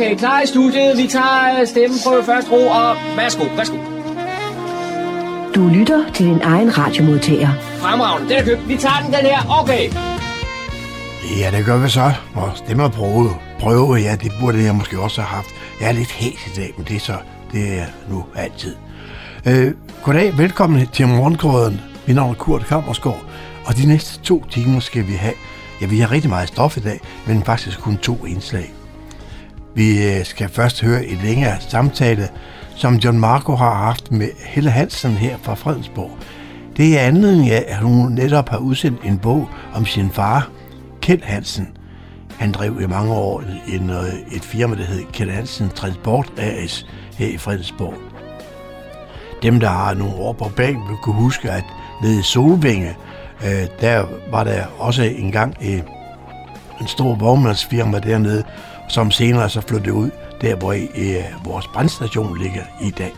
Okay, klar i studiet. Vi tager stemmeprøve først, ro, og værsgo, værsgo. Du lytter til din egen radiomodtager. Fremragende, den er købt. Vi tager den, den her. Okay. Ja, det gør vi så. Og stemmerprøve, prøve, ja, det burde jeg måske også have haft. Jeg er lidt hæs i dag, men det er så, det er nu altid. Øh, goddag, velkommen til Morgengrøden. Mit navn er Kurt Kammersgaard, og de næste to timer skal vi have, ja, vi har rigtig meget stof i dag, men faktisk kun to indslag. Vi øh, skal først høre et længere samtale, som John Marco har haft med Helle Hansen her fra Fredensborg. Det er anledning af, at hun netop har udsendt en bog om sin far, Kjeld Hansen. Han drev i mange år en, øh, et firma, der hed Kjeld Hansen Transport AS her i Fredensborg. Dem, der har nogle år på bag, vil kunne huske, at nede i Solvinge, øh, der var der også engang øh, en stor vognmandsfirma dernede, som senere så flyttede ud, der hvor øh, vores brandstation ligger i dag.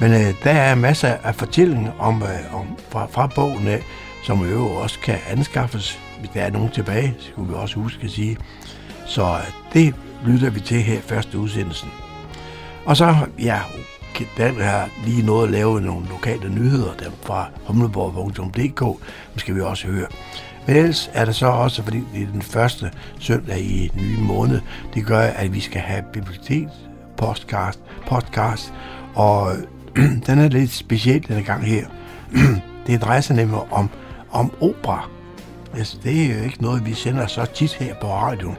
Men øh, der er masser af fortællinger om, øh, om fra, fra bogen af, som jo også kan anskaffes, hvis der er nogen tilbage, skulle vi også huske at sige. Så øh, det lytter vi til her første udsendelsen. Og så, ja, Dan har lige nået at lave nogle lokale nyheder der fra humleborg.dk, dem skal vi også høre. Men ellers er det så også, fordi det er den første søndag i den nye måned, det gør, at vi skal have bibliotekspodcast, podcast, podcast og den er lidt speciel denne gang her. det drejer sig nemlig om, om opera. Altså, det er jo ikke noget, vi sender så tit her på radioen.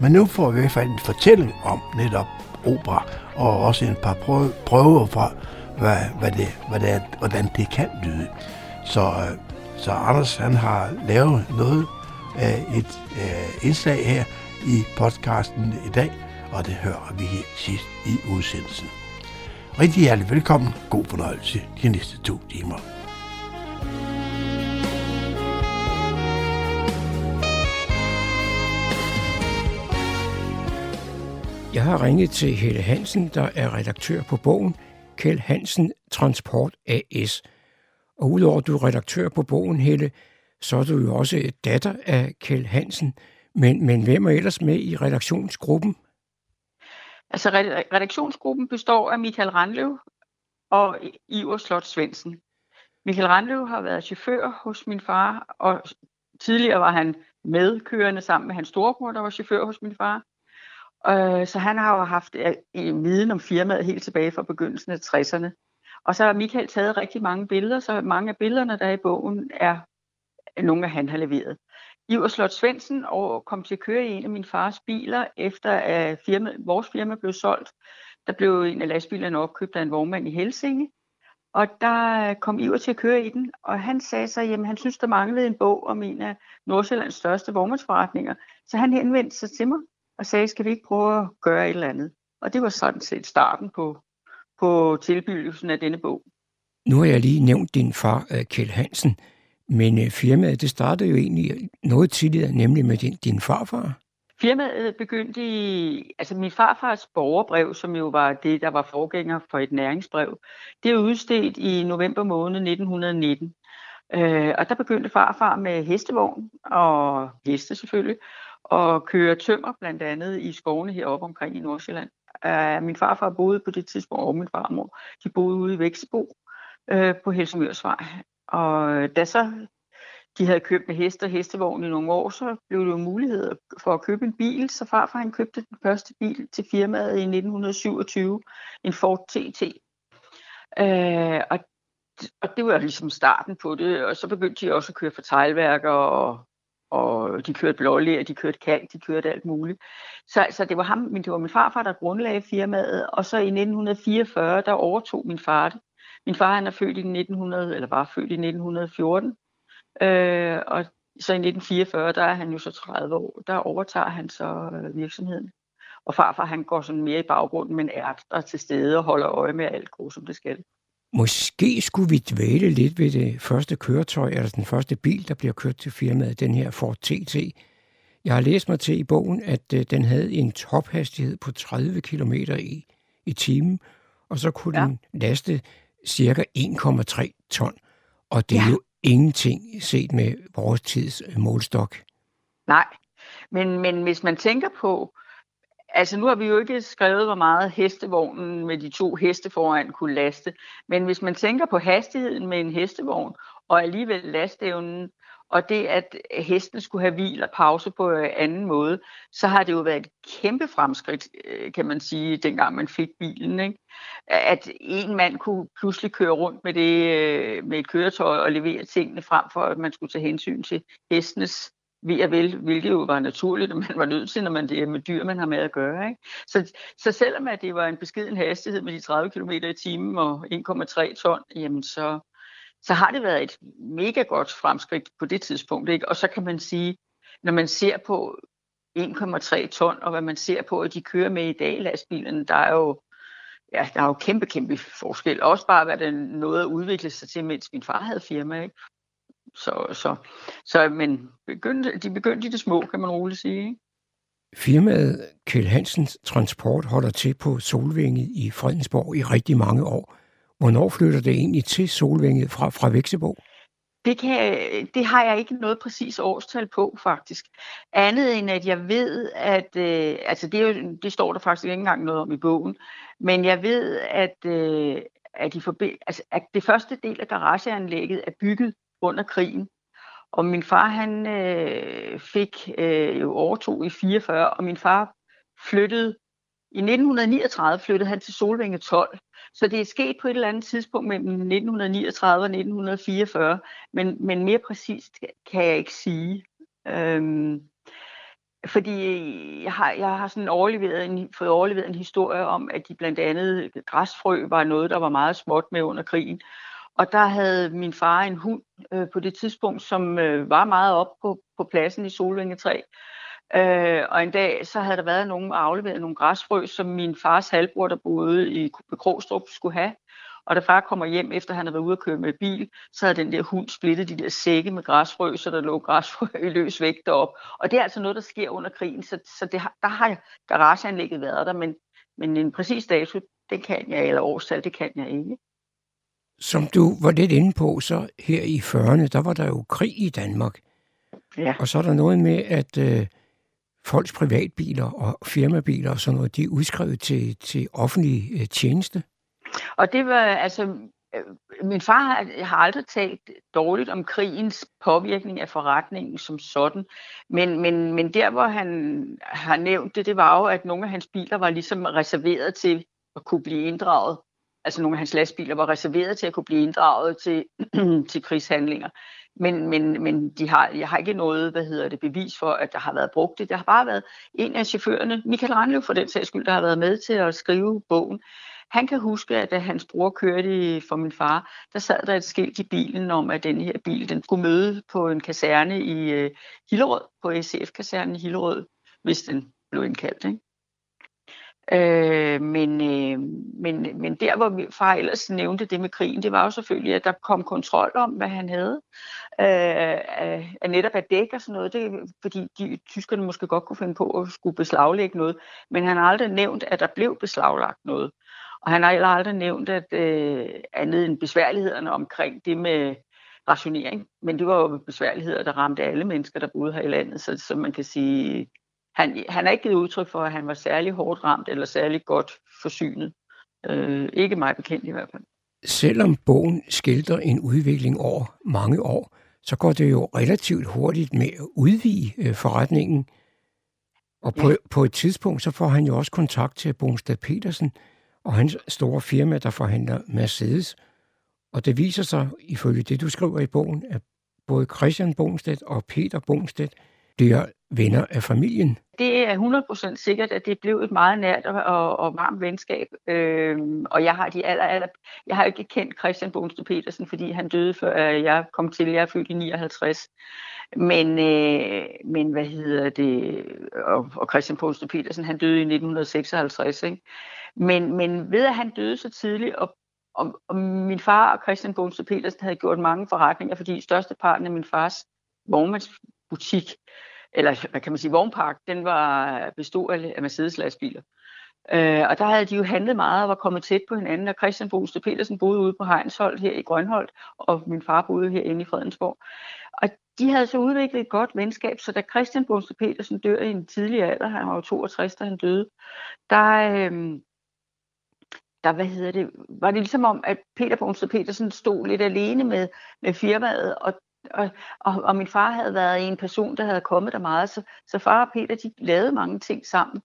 Men nu får vi i hvert fald en fortælling om netop opera, og også en par prøver fra, hvad, hvad det, hvad det er, hvordan det kan lyde. Så, øh, så Anders han har lavet noget af et øh, indslag her i podcasten i dag, og det hører vi her sidst i udsendelsen. Rigtig hjertelig velkommen. God fornøjelse de næste to timer. Jeg har ringet til Helle Hansen, der er redaktør på bogen Kjeld Hansen Transport AS. Og udover at du er redaktør på bogen, Helle, så er du jo også datter af Kjeld Hansen. Men, men hvem er ellers med i redaktionsgruppen? Altså redaktionsgruppen består af Michael Randløv og Iver Slot Svendsen. Michael Randløv har været chauffør hos min far, og tidligere var han medkørende sammen med hans storebror, der var chauffør hos min far. Øh, så han har jo haft øh, en viden om firmaet helt tilbage fra begyndelsen af 60'erne. Og så har Michael taget rigtig mange billeder, så mange af billederne, der er i bogen, er nogle, af han har leveret. Iver Slot Svendsen og kom til at køre i en af min fars biler, efter at firma, vores firma blev solgt. Der blev en af lastbilerne opkøbt af en vognmand i Helsinge. Og der kom Iver til at køre i den, og han sagde så, at han synes, der manglede en bog om en af Nordsjællands største vognmandsforretninger. Så han henvendte sig til mig og sagde, skal vi ikke prøve at gøre et eller andet? Og det var sådan set starten på, på tilbydelsen af denne bog. Nu har jeg lige nævnt din far, øh, Kjeld Hansen, men øh, firmaet det startede jo egentlig noget tidligere, nemlig med din, din farfar. Firmaet begyndte i, altså min farfars borgerbrev, som jo var det, der var forgænger for et næringsbrev, det er udstedt i november måned 1919. Øh, og der begyndte farfar med hestevogn og heste selvfølgelig, og køre tømmer blandt andet i skovene heroppe omkring i Nordsjælland øh, min farfar boede på det tidspunkt, og min farmor, de boede ude i Vækstebo øh, på Helsingørsvej. Og da så de havde købt med heste og hestevogn i nogle år, så blev det jo mulighed for at købe en bil, så farfar han købte den første bil til firmaet i 1927, en Ford TT. Øh, og, og det var ligesom starten på det, og så begyndte de også at køre for teglværker og og de kørte blålæger, de kørte kalk, de kørte alt muligt. Så, så det var ham, men det var min farfar, der grundlagde firmaet, og så i 1944, der overtog min far det. Min far han er født i 1900, eller var født i 1914, øh, og så i 1944, der er han jo så 30 år, der overtager han så øh, virksomheden. Og farfar han går sådan mere i baggrunden, men er der til stede og holder øje med alt gode, som det skal. Måske skulle vi dvæle lidt ved det første køretøj, eller den første bil, der bliver kørt til firmaet, den her Ford TT. Jeg har læst mig til i bogen, at øh, den havde en tophastighed på 30 km i, i timen, og så kunne ja. den laste cirka 1,3 ton. Og det er ja. jo ingenting set med vores tids målstok. Nej, men, men hvis man tænker på, Altså nu har vi jo ikke skrevet, hvor meget hestevognen med de to heste foran kunne laste. Men hvis man tænker på hastigheden med en hestevogn, og alligevel lastevnen, og det, at hesten skulle have hvil og pause på øh, anden måde, så har det jo været et kæmpe fremskridt, øh, kan man sige, dengang man fik bilen. Ikke? At en mand kunne pludselig køre rundt med, det, øh, med et køretøj og levere tingene frem for, at man skulle tage hensyn til hestenes ved at vel, hvilket jo var naturligt, at man var nødt til, når man det er med dyr, man har med at gøre. Ikke? Så, så selvom at det var en beskeden hastighed med de 30 km i timen og 1,3 ton, jamen så, så har det været et mega godt fremskridt på det tidspunkt. Ikke? Og så kan man sige, når man ser på 1,3 ton, og hvad man ser på, at de kører med i dag, lastbilerne, der er jo, ja, der er jo kæmpe, kæmpe forskel. Også bare, hvad den nåede at udvikle sig til, mens min far havde firma. Ikke? Så, så, så men begyndte, de begyndte i det små, kan man roligt sige. Ikke? Firmaet Kjell Hansens Transport holder til på Solvinget i Fredensborg i rigtig mange år. Hvornår flytter det egentlig til Solvinget fra, fra Væksebo? Det, kan, det har jeg ikke noget præcis årstal på, faktisk. Andet end, at jeg ved, at... Øh, altså, det, er jo, det står der faktisk ikke engang noget om i bogen. Men jeg ved, at, øh, at, de forbi, altså, at det første del af garageanlægget er bygget under krigen. Og min far, han øh, fik øh, jo overtog i 44, og min far flyttede i 1939 flyttede han til Solvinge 12. Så det er sket på et eller andet tidspunkt mellem 1939 og 1944, men, men mere præcist kan jeg ikke sige. Øhm, fordi jeg har, jeg har sådan overleveret en, fået overleveret en historie om, at de blandt andet græsfrø var noget, der var meget småt med under krigen. Og der havde min far en hund øh, på det tidspunkt, som øh, var meget op på, på pladsen i Solvinge 3. Øh, og en dag, så havde der været nogen afleveret nogle græsfrø, som min fars halvbror, der boede i Krogstrup, skulle have. Og da far kommer hjem, efter han havde været ude at køre med bil, så havde den der hund splittet de der sække med græsfrø, så der lå græsfrø i løs vægt derop. Og det er altså noget, der sker under krigen, så, så det har, der har garageanlægget været der, men, men en præcis dato, det kan jeg, eller årstal, det kan jeg ikke. Som du var lidt inde på, så her i 40'erne, der var der jo krig i Danmark. Ja. Og så er der noget med, at øh, folks privatbiler og firmabiler og sådan noget, de er udskrevet til, til offentlig øh, tjeneste. Og det var altså, øh, min far har, har aldrig talt dårligt om krigens påvirkning af forretningen som sådan, men, men, men der, hvor han har nævnt det, det var jo, at nogle af hans biler var ligesom reserveret til at kunne blive inddraget altså nogle af hans lastbiler var reserveret til at kunne blive inddraget til, til krigshandlinger. Men, men, men de har, jeg har ikke noget hvad hedder det, bevis for, at der har været brugt det. Der har bare været en af chaufførerne, Michael Randlev for den sags skyld, der har været med til at skrive bogen. Han kan huske, at da hans bror kørte for min far, der sad der et skilt i bilen om, at den her bil den skulle møde på en kaserne i øh, Hillerød, på SF-kasernen i Hillerød, hvis den blev indkaldt. Ikke? Øh, men, øh, men, men der, hvor vi far ellers nævnte det med krigen, det var jo selvfølgelig, at der kom kontrol om, hvad han havde øh, af, af netop at dæk og sådan noget. Det, fordi de, tyskerne måske godt kunne finde på at skulle beslaglægge noget, men han har aldrig nævnt, at der blev beslaglagt noget. Og han har heller aldrig nævnt, at øh, andet end besværlighederne omkring det med rationering. Men det var jo besværligheder, der ramte alle mennesker, der boede her i landet. Så, så man kan sige, han, han har ikke givet udtryk for, at han var særlig hårdt ramt eller særlig godt forsynet. Øh, ikke mig bekendt i hvert fald. Selvom bogen skildrer en udvikling over mange år, så går det jo relativt hurtigt med at udvide øh, forretningen. Og på, ja. på et tidspunkt, så får han jo også kontakt til Bonstad Petersen og hans store firma, der forhandler Mercedes. Og det viser sig, ifølge det du skriver i bogen, at både Christian Bonstedt og Peter Bonstedt bliver venner af familien. Det er 100% sikkert, at det blev et meget nært og, og varmt venskab. Øhm, og jeg har de aller, aller, jeg har ikke kendt Christian Bonste Petersen, fordi han døde før jeg kom til. Jeg er født i 59. Men, øh, men hvad hedder det? Og, og Christian Bonste Petersen, han døde i 1956. Ikke? Men, men ved at han døde så tidligt, og og, og min far og Christian Bonste Petersen havde gjort mange forretninger, fordi størsteparten af min fars vognmandsbutik eller hvad kan man sige, vognpark, den var bestod af Mercedes lastbiler. Øh, og der havde de jo handlet meget og var kommet tæt på hinanden, og Christian Boste Petersen boede ude på Heinsholt her i Grønholdt, og min far boede herinde i Fredensborg. Og de havde så udviklet et godt venskab, så da Christian Boste Petersen dør i en tidlig alder, han var jo 62, da han døde, der, øh, der hvad hedder det, var det ligesom om, at Peter Boste Petersen stod lidt alene med, med firmaet, og, og, og, og min far havde været en person, der havde kommet der meget, så, så far og Peter, de lavede mange ting sammen.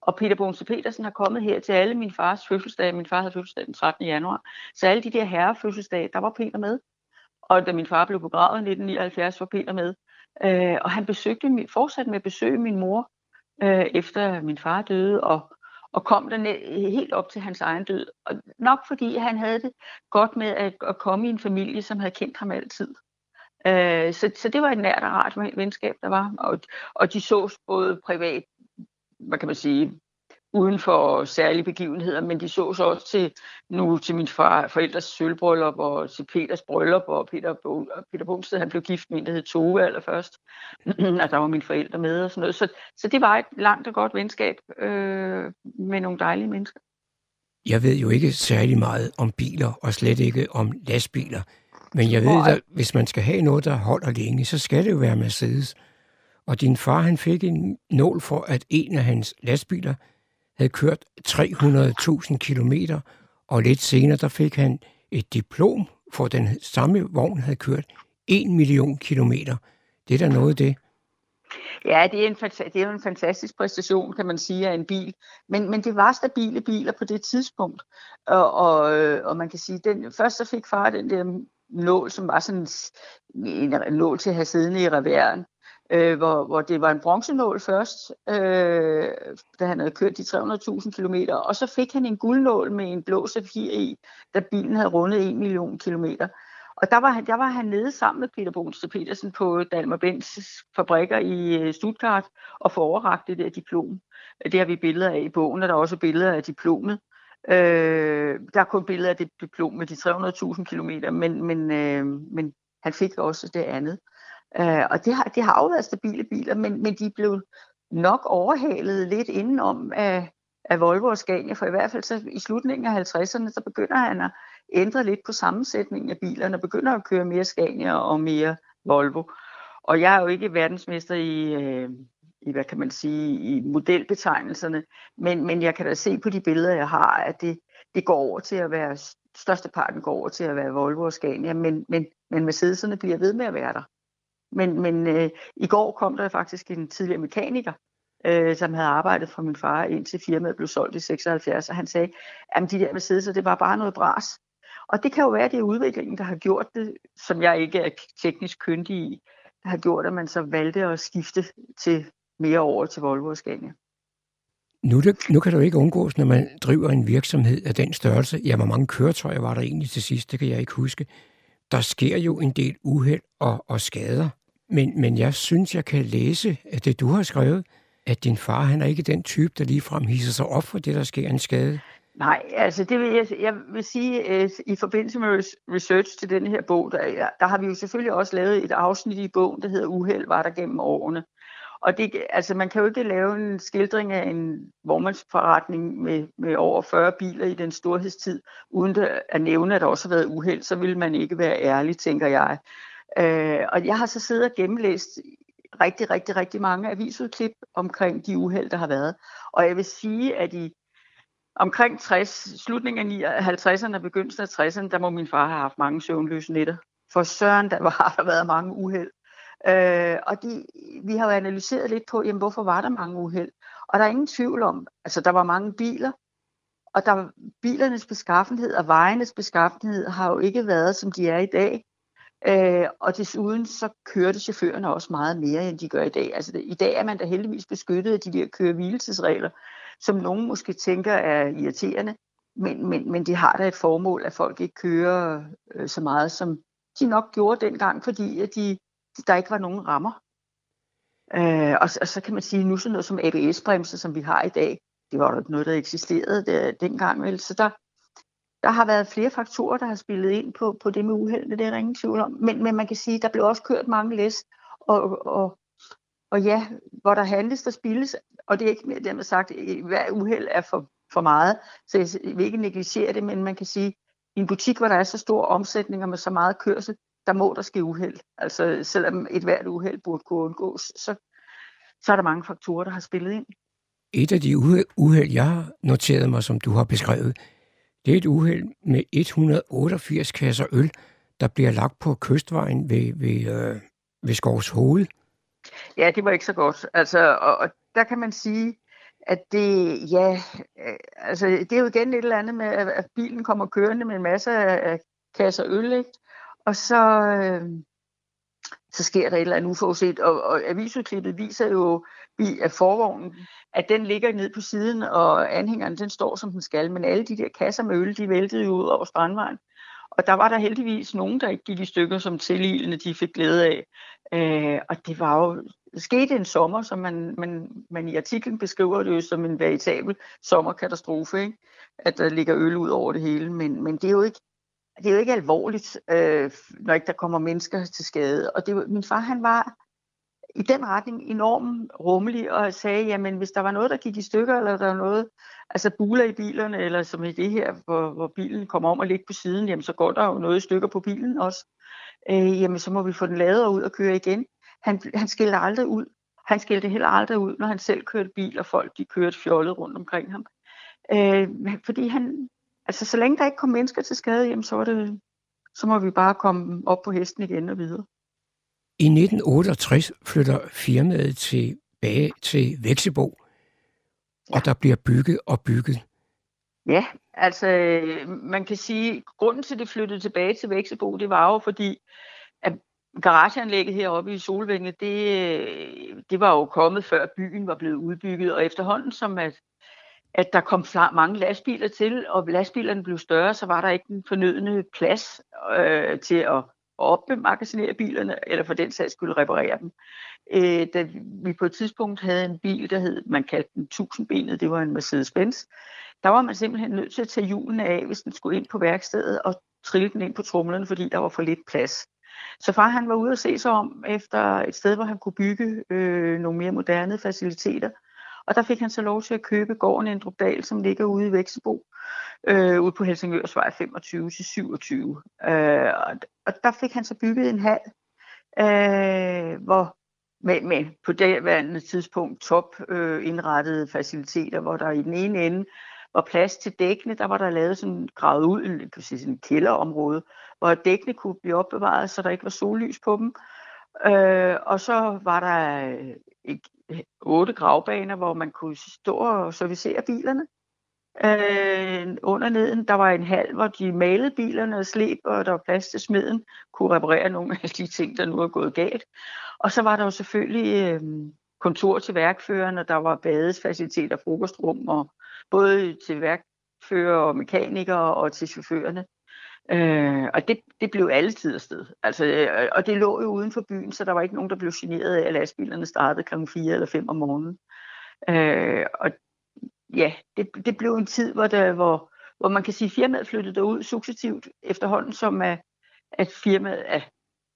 Og Peter Bonse Petersen har kommet her til alle min fars fødselsdage. Min far havde fødselsdag den 13. januar. Så alle de der herrefødselsdage, der var Peter med. Og da min far blev begravet i 1979, var Peter med. Øh, og han besøgte, fortsatte med at besøge min mor, øh, efter min far døde, og, og kom der ned, øh, helt op til hans egen død. Og nok fordi han havde det godt med at, at komme i en familie, som havde kendt ham altid. Øh, så, så det var et nært og rart venskab, der var. Og, og de sås både privat hvad kan man sige, uden for særlige begivenheder, men de sås også til, nu til min far, forældres sølvbryllup og til Peters bryllup, og Peter, Bo, Peter Bumsted, han blev gift med en, der hed Tove allerførst, og der var mine forældre med og sådan noget. Så, så det var et langt og godt venskab øh, med nogle dejlige mennesker. Jeg ved jo ikke særlig meget om biler, og slet ikke om lastbiler. Men jeg ved, at hvis man skal have noget, der holder længe, så skal det jo være Mercedes. Og din far han fik en nål for, at en af hans lastbiler havde kørt 300.000 kilometer, og lidt senere der fik han et diplom for den samme vogn havde kørt 1 million kilometer. Det er da noget det. Ja, det er, en, det er jo en fantastisk præstation, kan man sige, af en bil. Men, men det var stabile biler på det tidspunkt. Og, og, og man kan sige, den, først så fik far den der nål, som var sådan en, en nål til at have siddende i reværen øh, hvor, hvor det var en bronzenål først, øh, da han havde kørt de 300.000 km, og så fik han en guldnål med en blå safir i, da bilen havde rundet 1 million kilometer. Og der var, han, der var han nede sammen med Peter Bonste Petersen på Dalmer Bens fabrikker i øh, Stuttgart og få det der diplom. Det har vi billeder af i bogen, og der er også billeder af diplomet. Øh, der er kun billeder af det diplom med de 300.000 km, men, men, øh, men han fik også det andet. Øh, og det har, det har jo været stabile biler, men, men de blev nok overhalet lidt indenom af, af Volvo og Scania, for i hvert fald så i slutningen af 50'erne, så begynder han at ændre lidt på sammensætningen af bilerne, og begynder at køre mere Scania og mere Volvo. Og jeg er jo ikke verdensmester i, øh, i hvad kan man sige, i modelbetegnelserne, men, men jeg kan da se på de billeder, jeg har, at det, det går over til at være, størsteparten går over til at være Volvo og Scania, men, men, men Mercedeserne bliver ved med at være der. Men, men øh, i går kom der faktisk en tidligere mekaniker, øh, som havde arbejdet for min far, indtil firmaet blev solgt i 76, og han sagde, at de der Mercedes'er, det var bare noget bras. Og det kan jo være, at det er udviklingen, der har gjort det, som jeg ikke er teknisk kyndig i, der har gjort, at man så valgte at skifte til mere over til Volvo og Scania. Nu, det, nu kan det jo ikke undgås, når man driver en virksomhed af den størrelse. Ja, hvor mange køretøjer var der egentlig til sidst, det kan jeg ikke huske. Der sker jo en del uheld og, og skader. Men, men jeg synes, jeg kan læse at det, du har skrevet, at din far, han er ikke den type, der ligefrem hisser sig op for det, der sker en skade. Nej, altså det vil jeg, jeg vil sige, at i forbindelse med research til den her bog, der, der har vi jo selvfølgelig også lavet et afsnit i bogen, der hedder Uheld var der gennem årene. Og det, altså man kan jo ikke lave en skildring af en vormandsforretning med, med over 40 biler i den storhedstid, uden at nævne, at der også har været uheld, så vil man ikke være ærlig, tænker jeg. Øh, og jeg har så siddet og gennemlæst rigtig, rigtig, rigtig mange avisudklip omkring de uheld, der har været. Og jeg vil sige, at i omkring 60, slutningen af 50'erne og begyndelsen af 60'erne, der må min far have haft mange søvnløse nætter. For søren, der har der været mange uheld. Øh, og de, vi har jo analyseret lidt på, jamen, hvorfor var der mange uheld? Og der er ingen tvivl om, altså der var mange biler, og der, bilernes beskaffenhed og vejenes beskaffenhed har jo ikke været, som de er i dag. Øh, og desuden så kørte chaufførerne også meget mere, end de gør i dag. Altså i dag er man da heldigvis beskyttet af de der køre som nogen måske tænker er irriterende, men, men, men de har da et formål, at folk ikke kører øh, så meget, som de nok gjorde dengang, fordi at de, der ikke var nogen rammer. Øh, og, og så kan man sige, nu sådan noget som ABS-bremser, som vi har i dag, det var jo noget, der eksisterede der, dengang. Vel? Så der, der har været flere faktorer, der har spillet ind på, på det med uheldene, det er der ingen tvivl om. Men, men man kan sige, der blev også kørt mange læs, og, og, og ja, hvor der handles, der spilles, og det er ikke mere dermed sagt, at hver uheld er for, for meget, så jeg vil ikke negligere det, men man kan sige, i en butik, hvor der er så stor omsætning og med så meget kørsel, der må der ske uheld. Altså selvom et hvert uheld burde kunne undgås, så, så er der mange faktorer, der har spillet ind. Et af de uheld, jeg har noteret mig, som du har beskrevet, det er et uheld med 188 kasser øl, der bliver lagt på kystvejen ved, ved, øh, ved Skovs Hoved. Ja, det var ikke så godt. Altså, og, og der kan man sige, at det, ja, øh, altså, det er jo igen et eller andet med, at bilen kommer kørende med en masse af kasser øl, ikke? Og så, øh, så sker der et eller andet uforudset, og, og avisudklippet viser jo at forvognen, at den ligger ned på siden, og anhængeren den står som den skal, men alle de der kasser med øl, de væltede jo ud over strandvejen. Og der var der heldigvis nogen, der ikke gik i stykker, som tililende de fik glæde af. Øh, og det var jo det skete en sommer, som man, man, man i artiklen beskriver det jo som en veritabel sommerkatastrofe, ikke? at der ligger øl ud over det hele. Men, men det, er jo ikke, det er jo ikke alvorligt, øh, når ikke der kommer mennesker til skade. Og det, min far han var i den retning enormt rummelig og sagde, jamen hvis der var noget, der gik i stykker, eller der var noget, altså buler i bilerne, eller som i det her, hvor, hvor bilen kommer om at ligge på siden, jamen så går der jo noget i stykker på bilen også. Øh, jamen så må vi få den lavet og ud og køre igen. Han, han skældte aldrig ud. Han skældte heller aldrig ud, når han selv kørte bil, og folk de kørte fjollet rundt omkring ham. Øh, fordi han, altså så længe der ikke kom mennesker til skade, jamen, så, var det, så må vi bare komme op på hesten igen og videre. I 1968 flytter firmaet tilbage til Væksebo, ja. og der bliver bygget og bygget. Ja, altså man kan sige, at grunden til, at det flyttede tilbage til Væksebo, det var jo fordi, at garageanlægget heroppe i Solvænge, det, det var jo kommet før byen var blevet udbygget, og efterhånden som at, at der kom mange lastbiler til, og lastbilerne blev større, så var der ikke den fornødne plads øh, til at opmagasinere bilerne, eller for den sags skyld reparere dem. Øh, da vi på et tidspunkt havde en bil, der hed, man kaldte den 1000-benet, det var en Mercedes-Benz, der var man simpelthen nødt til at tage hjulene af, hvis den skulle ind på værkstedet, og trille den ind på trumlerne, fordi der var for lidt plads. Så far han var ude at se sig om efter et sted, hvor han kunne bygge øh, nogle mere moderne faciliteter. Og der fik han så lov til at købe gården Endrupdal, som ligger ude i Væksebo, øh, ude på Helsingørsvej 25 til 27. Øh, og der fik han så bygget en hal, øh, hvor med, med på det værende tidspunkt top øh, indrettede faciliteter, hvor der i den ene ende var plads til dækkene, der var der lavet sådan gravet ud, en, kan sige, sådan en kælderområde, hvor dækkene kunne blive opbevaret, så der ikke var sollys på dem. Øh, og så var der øh, otte gravbaner, hvor man kunne stå og servicere bilerne. Øh, under neden, der var en hal, hvor de malede bilerne og slæb, og der var plads til smeden, kunne reparere nogle af de ting, der nu er gået galt. Og så var der jo selvfølgelig øh, kontor til værkføreren, og der var badesfaciliteter, frokostrum, og både til værkfører og mekanikere og til chaufførerne. Øh, og det, det blev altid afsted. Altså, øh, og det lå jo uden for byen, så der var ikke nogen, der blev generet af, at lastbilerne startede kl. 4 eller 5 om morgenen. Øh, og ja, det, det blev en tid, hvor, der, hvor, hvor man kan sige, at firmaet flyttede derud successivt efterhånden, som at, at firmaet, at,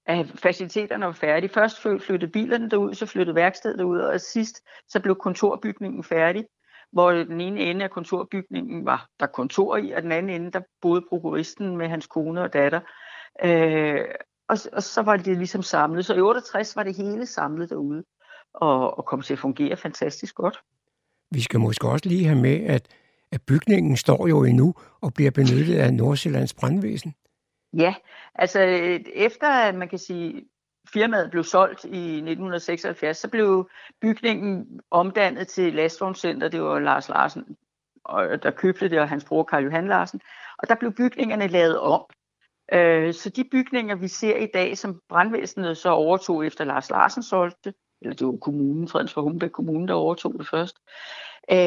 at faciliteterne var færdige. Først flyttede bilerne derud, så flyttede værkstedet derud, og sidst så blev kontorbygningen færdig hvor den ene ende af kontorbygningen var der kontor i, og den anden ende, der boede prokuristen med hans kone og datter. Øh, og, og så var det ligesom samlet. Så i 68 var det hele samlet derude, og, og kom til at fungere fantastisk godt. Vi skal måske også lige have med, at, at bygningen står jo endnu og bliver benyttet af Nordsjællands brandvæsen. Ja, altså efter, man kan sige, firmaet blev solgt i 1976, så blev bygningen omdannet til Lastvognscenter. Det var Lars Larsen, og der købte det, og hans bror Karl Johan Larsen. Og der blev bygningerne lavet om. Øh, så de bygninger, vi ser i dag, som brandvæsenet så overtog efter Lars Larsen solgte, eller det var kommunen, Fredensborg Humbæk Kommune, der overtog det først, øh,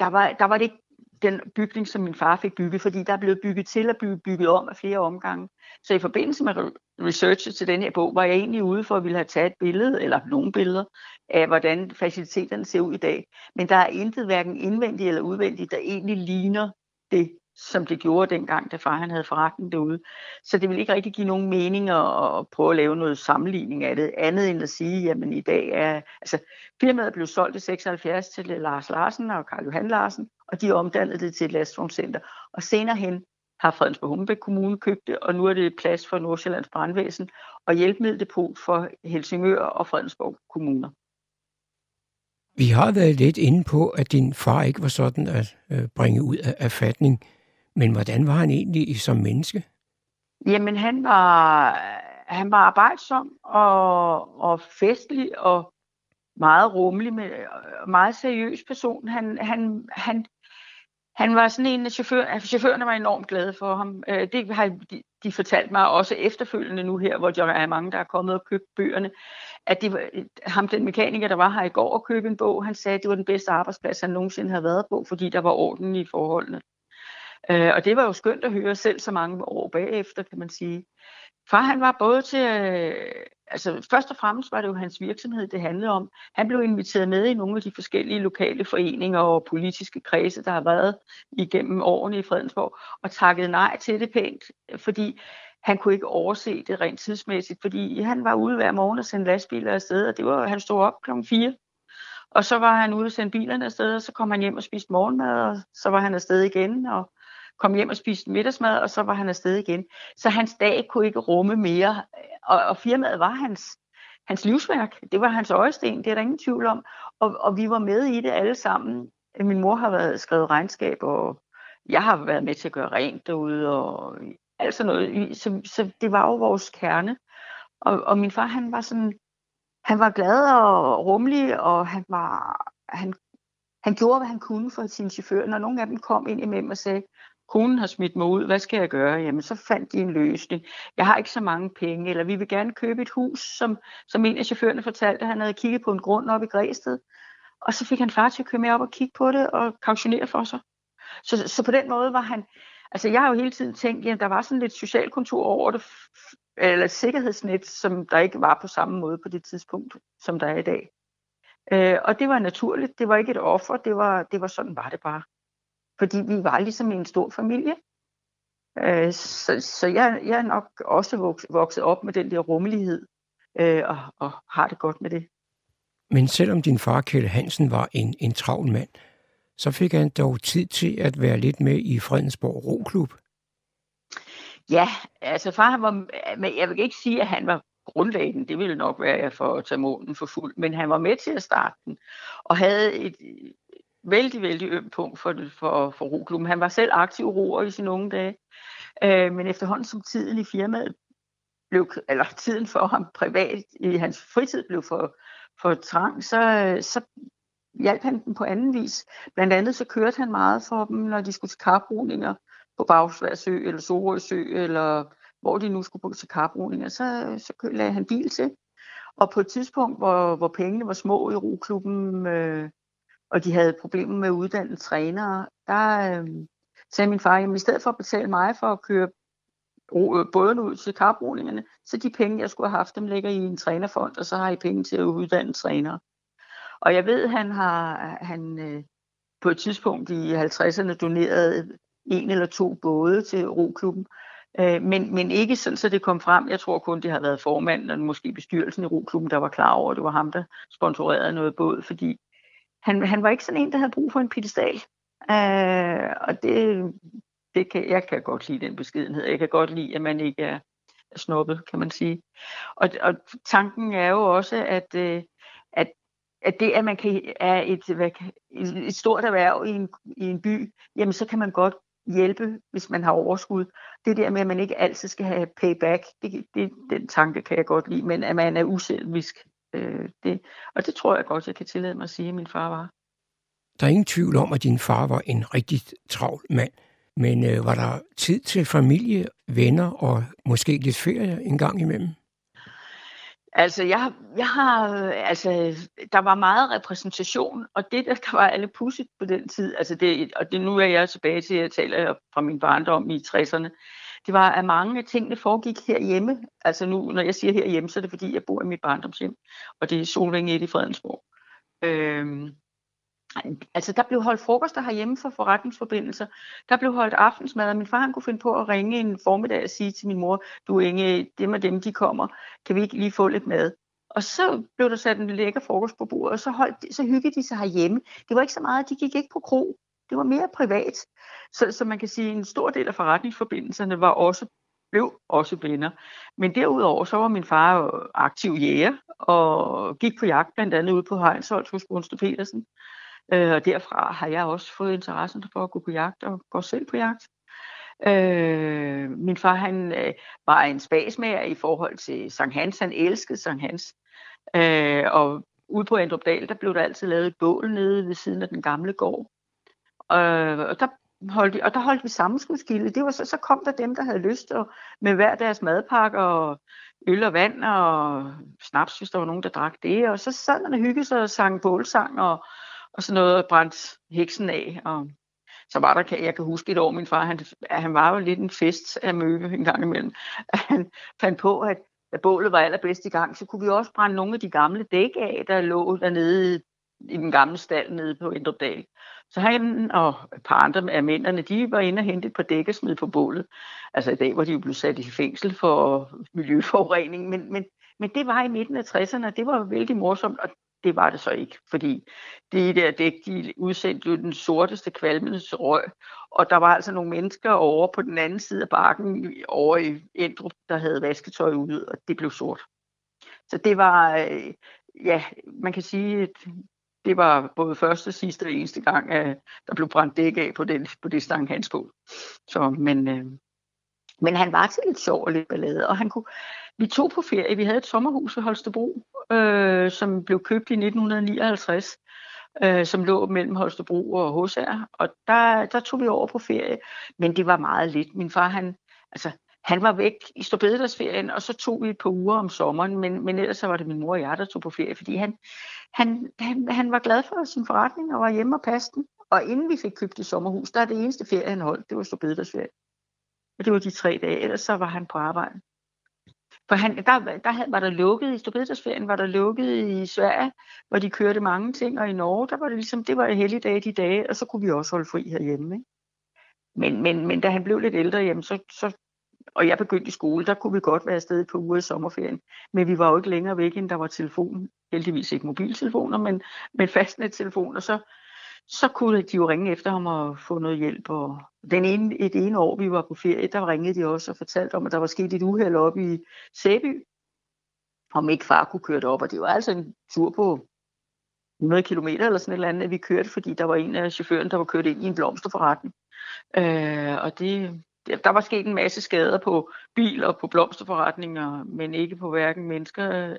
der, var, der var det ikke den bygning, som min far fik bygget, fordi der er blevet bygget til og blive bygget om af flere omgange. Så i forbindelse med researchet til den her bog, var jeg egentlig ude for at ville have taget et billede, eller nogle billeder, af hvordan faciliteterne ser ud i dag. Men der er intet hverken indvendigt eller udvendigt, der egentlig ligner det, som det gjorde dengang, da far han havde forretning derude. Så det ville ikke rigtig give nogen mening at, at prøve at lave noget sammenligning af det, andet end at sige, jamen i dag er, altså firmaet blev solgt i 76 til Lars Larsen og Karl Johan Larsen, og de omdannede det til et lastvognscenter. Og senere hen har Fredensborg Hummelbæk Kommune købt det, og nu er det plads for Nordsjællands Brandvæsen og hjælpemiddeldepot for Helsingør og Fredensborg Kommuner. Vi har været lidt inde på, at din far ikke var sådan at øh, bringe ud af fatning. Men hvordan var han egentlig som menneske? Jamen, han var, han var arbejdsom og, og festlig og meget rummelig, med meget seriøs person. Han, han, han, han var sådan en af chauffør, chaufførerne var enormt glade for ham. Øh, det har de, de fortalt mig også efterfølgende nu her, hvor der er mange, der er kommet og købt bøgerne, at det var, ham, den mekaniker, der var her i går og købte en bog, han sagde, at det var den bedste arbejdsplads, han nogensinde havde været på, fordi der var orden i forholdene. Øh, og det var jo skønt at høre selv så mange år bagefter, kan man sige. Far han var både til, øh, altså først og fremmest var det jo hans virksomhed, det handlede om. Han blev inviteret med i nogle af de forskellige lokale foreninger og politiske kredse, der har været igennem årene i Fredensborg, og takkede nej til det pænt, fordi han kunne ikke overse det rent tidsmæssigt, fordi han var ude hver morgen og sendte lastbiler afsted, og det var, han stod op klokken 4. Og så var han ude og sendte bilerne afsted, og så kom han hjem og spiste morgenmad, og så var han afsted igen, og kom hjem og spiste middagsmad, og så var han afsted igen. Så hans dag kunne ikke rumme mere, og, og firmaet var hans, hans livsværk. Det var hans øjesten, det er der ingen tvivl om. Og, og vi var med i det alle sammen. Min mor har været skrevet regnskab, og jeg har været med til at gøre rent derude, og alt sådan noget. Så, så det var jo vores kerne. Og, og min far, han var sådan, han var glad og rummelig, og han var, han, han gjorde, hvad han kunne for sine chauffører. Når nogle af dem kom ind imellem og sagde, konen har smidt mig ud, hvad skal jeg gøre? Jamen, så fandt de en løsning. Jeg har ikke så mange penge, eller vi vil gerne købe et hus, som, som en af chaufførerne fortalte, han havde kigget på en grund op i Græsted. Og så fik han far til at køre med op og kigge på det og kautionere for sig. Så, så på den måde var han, altså jeg har jo hele tiden tænkt, at der var sådan lidt socialkontor over det, eller sikkerhedsnet, som der ikke var på samme måde på det tidspunkt, som der er i dag. Øh, og det var naturligt, det var ikke et offer, det var, det var sådan var det bare fordi vi var ligesom en stor familie. Øh, så så jeg, jeg er nok også vokset op med den der rummelighed, øh, og, og har det godt med det. Men selvom din far, Kjell Hansen, var en, en travl mand, så fik han dog tid til at være lidt med i Fredensborg Roklub. Ja, altså far var, men jeg vil ikke sige, at han var grundlæggende, det ville nok være for at tage målen for fuld, men han var med til at starte den, og havde et, vældig, vældig øm punkt for, for, for roklubben. Han var selv aktiv roer i sine unge dage, øh, men efterhånden som tiden i firmaet blev, eller tiden for ham privat i hans fritid blev for, for trang, så, så hjalp han dem på anden vis. Blandt andet så kørte han meget for dem, når de skulle til karbruninger på Bagsværsø eller Sorøsø, eller hvor de nu skulle på til karbruninger, så, så lagde han bil til. Og på et tidspunkt, hvor, hvor pengene var små i roklubben, øh, og de havde problemer med at uddanne trænere, der øh, sagde min far, at i stedet for at betale mig for at køre øh, båden ud til kaprolingerne, så de penge, jeg skulle have haft, dem ligger i en trænerfond, og så har I penge til at uddanne trænere. Og jeg ved, han har han øh, på et tidspunkt i 50'erne doneret en eller to både til roklubben, øh, men, men ikke sådan, så det kom frem. Jeg tror kun, det har været formanden og måske bestyrelsen i roklubben, der var klar over, at det var ham, der sponsorerede noget båd, fordi han, han var ikke sådan en, der havde brug for en pedestal. Øh, og det, det kan, jeg kan godt lide den beskedenhed. Jeg kan godt lide, at man ikke er, er snuppet, kan man sige. Og, og tanken er jo også, at, øh, at, at det, at man kan, er et, hvad, et, et stort erhverv i en, i en by, jamen så kan man godt hjælpe, hvis man har overskud. Det der med, at man ikke altid skal have payback, det, det, den tanke kan jeg godt lide, men at man er uselvisk øh, det. Og det tror jeg godt, jeg kan tillade mig at sige, at min far var. Der er ingen tvivl om, at din far var en rigtig travl mand. Men øh, var der tid til familie, venner og måske lidt ferie en gang imellem? Altså, jeg, jeg har, altså, der var meget repræsentation, og det, der, var alle pudsigt på den tid, altså det, og det, nu er jeg tilbage til, at jeg taler fra min barndom i 60'erne, det var, at mange af tingene foregik herhjemme. Altså nu, når jeg siger herhjemme, så er det fordi, jeg bor i mit barndomshjem, og det er Solvænge 1 i Fredensborg. Øhm, altså der blev holdt frokoster herhjemme for forretningsforbindelser. Der blev holdt aftensmad, og min far han kunne finde på at ringe en formiddag og sige til min mor, du Inge, dem og dem, de kommer, kan vi ikke lige få lidt mad? Og så blev der sat en lækker frokost på bordet, og så, holdt, så hyggede de sig herhjemme. Det var ikke så meget, de gik ikke på kro det var mere privat. Så, så man kan sige, at en stor del af forretningsforbindelserne var også blev også venner. Men derudover så var min far aktiv jæger og gik på jagt blandt andet ude på Heinsholt hos Brunster Petersen. Øh, og derfra har jeg også fået interessen for at gå på jagt og gå selv på jagt. Øh, min far han øh, var en spasmager i forhold til Sankt Hans. Han elskede Sankt Hans. Øh, og ude på Andrupdal, der blev der altid lavet et bål nede ved siden af den gamle gård. Øh, og der holdt, og der holdt vi sammenskudskilde. Det var så, så kom der dem, der havde lyst og, med hver deres madpakke og øl og vand og snaps, hvis der var nogen, der drak det. Og så sad man og hyggede sig og sang bålsang og, og sådan noget og brændte heksen af. Og så var der, jeg kan huske et år, min far, han, han var jo lidt en fest af møbe en gang imellem. Han fandt på, at da bålet var allerbedst i gang, så kunne vi også brænde nogle af de gamle dæk af, der lå dernede i den gamle stald nede på Indrupdal. Så han og et par andre af mændene, de var inde og hente et par dæk og på bålet. Altså i dag var de jo blevet sat i fængsel for miljøforurening, men, men, men det var i midten af 60'erne, og det var vældig morsomt, og det var det så ikke, fordi det der dæk, de udsendte jo den sorteste kvalmende røg, og der var altså nogle mennesker over på den anden side af bakken, over i Endrup, der havde vasketøj ude, og det blev sort. Så det var, øh, ja, man kan sige, at det var både første, sidste og eneste gang, at der blev brændt dæk af på, den, på det stang hans på. Så, men, øh, men han var til lidt sjov og lidt ballade, og han kunne, vi tog på ferie. Vi havde et sommerhus i Holstebro, øh, som blev købt i 1959, øh, som lå mellem Holstebro og HCR, og der, der tog vi over på ferie, men det var meget lidt. Min far, han, altså, han var væk i Storbededagsferien, og så tog vi et par uger om sommeren, men, men ellers så var det min mor og jeg, der tog på ferie, fordi han, han, han, han var glad for sin forretning og var hjemme og passede den. Og inden vi fik købt det sommerhus, der er det eneste ferie, han holdt, det var Storbededagsferien. Og det var de tre dage, ellers så var han på arbejde. For han, der, der var der lukket i Storbededagsferien, var der lukket i Sverige, hvor de kørte mange ting, og i Norge, der var det ligesom, det var helligdag de dage, og så kunne vi også holde fri herhjemme. Ikke? Men, men, men da han blev lidt ældre, jamen, så, så og jeg begyndte i skole, der kunne vi godt være afsted på uger i sommerferien. Men vi var jo ikke længere væk, end der var telefon. Heldigvis ikke mobiltelefoner, men, men fastnettelefoner. Så, så kunne de jo ringe efter ham og få noget hjælp. Og den ene, et ene år, vi var på ferie, der ringede de også og fortalte om, at der var sket et uheld op i Sæby. Om ikke far kunne køre op. Og det var altså en tur på 100 km eller sådan et eller andet, at vi kørte, fordi der var en af chaufføren, der var kørt ind i en blomsterforretning. Øh, og det, der var sket en masse skader på bil og på blomsterforretninger, men ikke på hverken mennesker,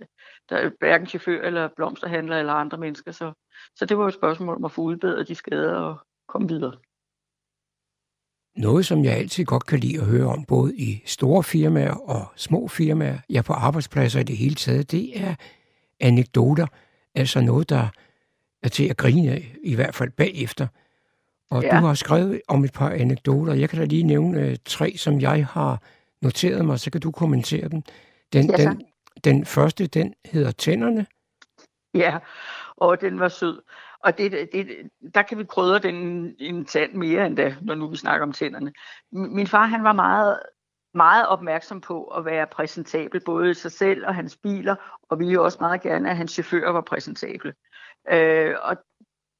der, hverken chauffør eller blomsterhandler eller andre mennesker. Så, så det var et spørgsmål om at få udbedret de skader og komme videre. Noget, som jeg altid godt kan lide at høre om, både i store firmaer og små firmaer, ja på arbejdspladser i det hele taget, det er anekdoter, altså noget, der er til at grine af, i hvert fald bagefter – og ja. du har skrevet om et par anekdoter. Jeg kan da lige nævne øh, tre, som jeg har noteret mig, så kan du kommentere dem. Den, ja, den, den første, den hedder Tænderne. Ja, og den var sød. Og det, det, der kan vi krydre den en tand mere end da, når nu vi snakker om tænderne. Min far, han var meget, meget opmærksom på at være præsentabel, både sig selv og hans biler, og ville jo også meget gerne, at hans chauffører var præsentable. Øh, og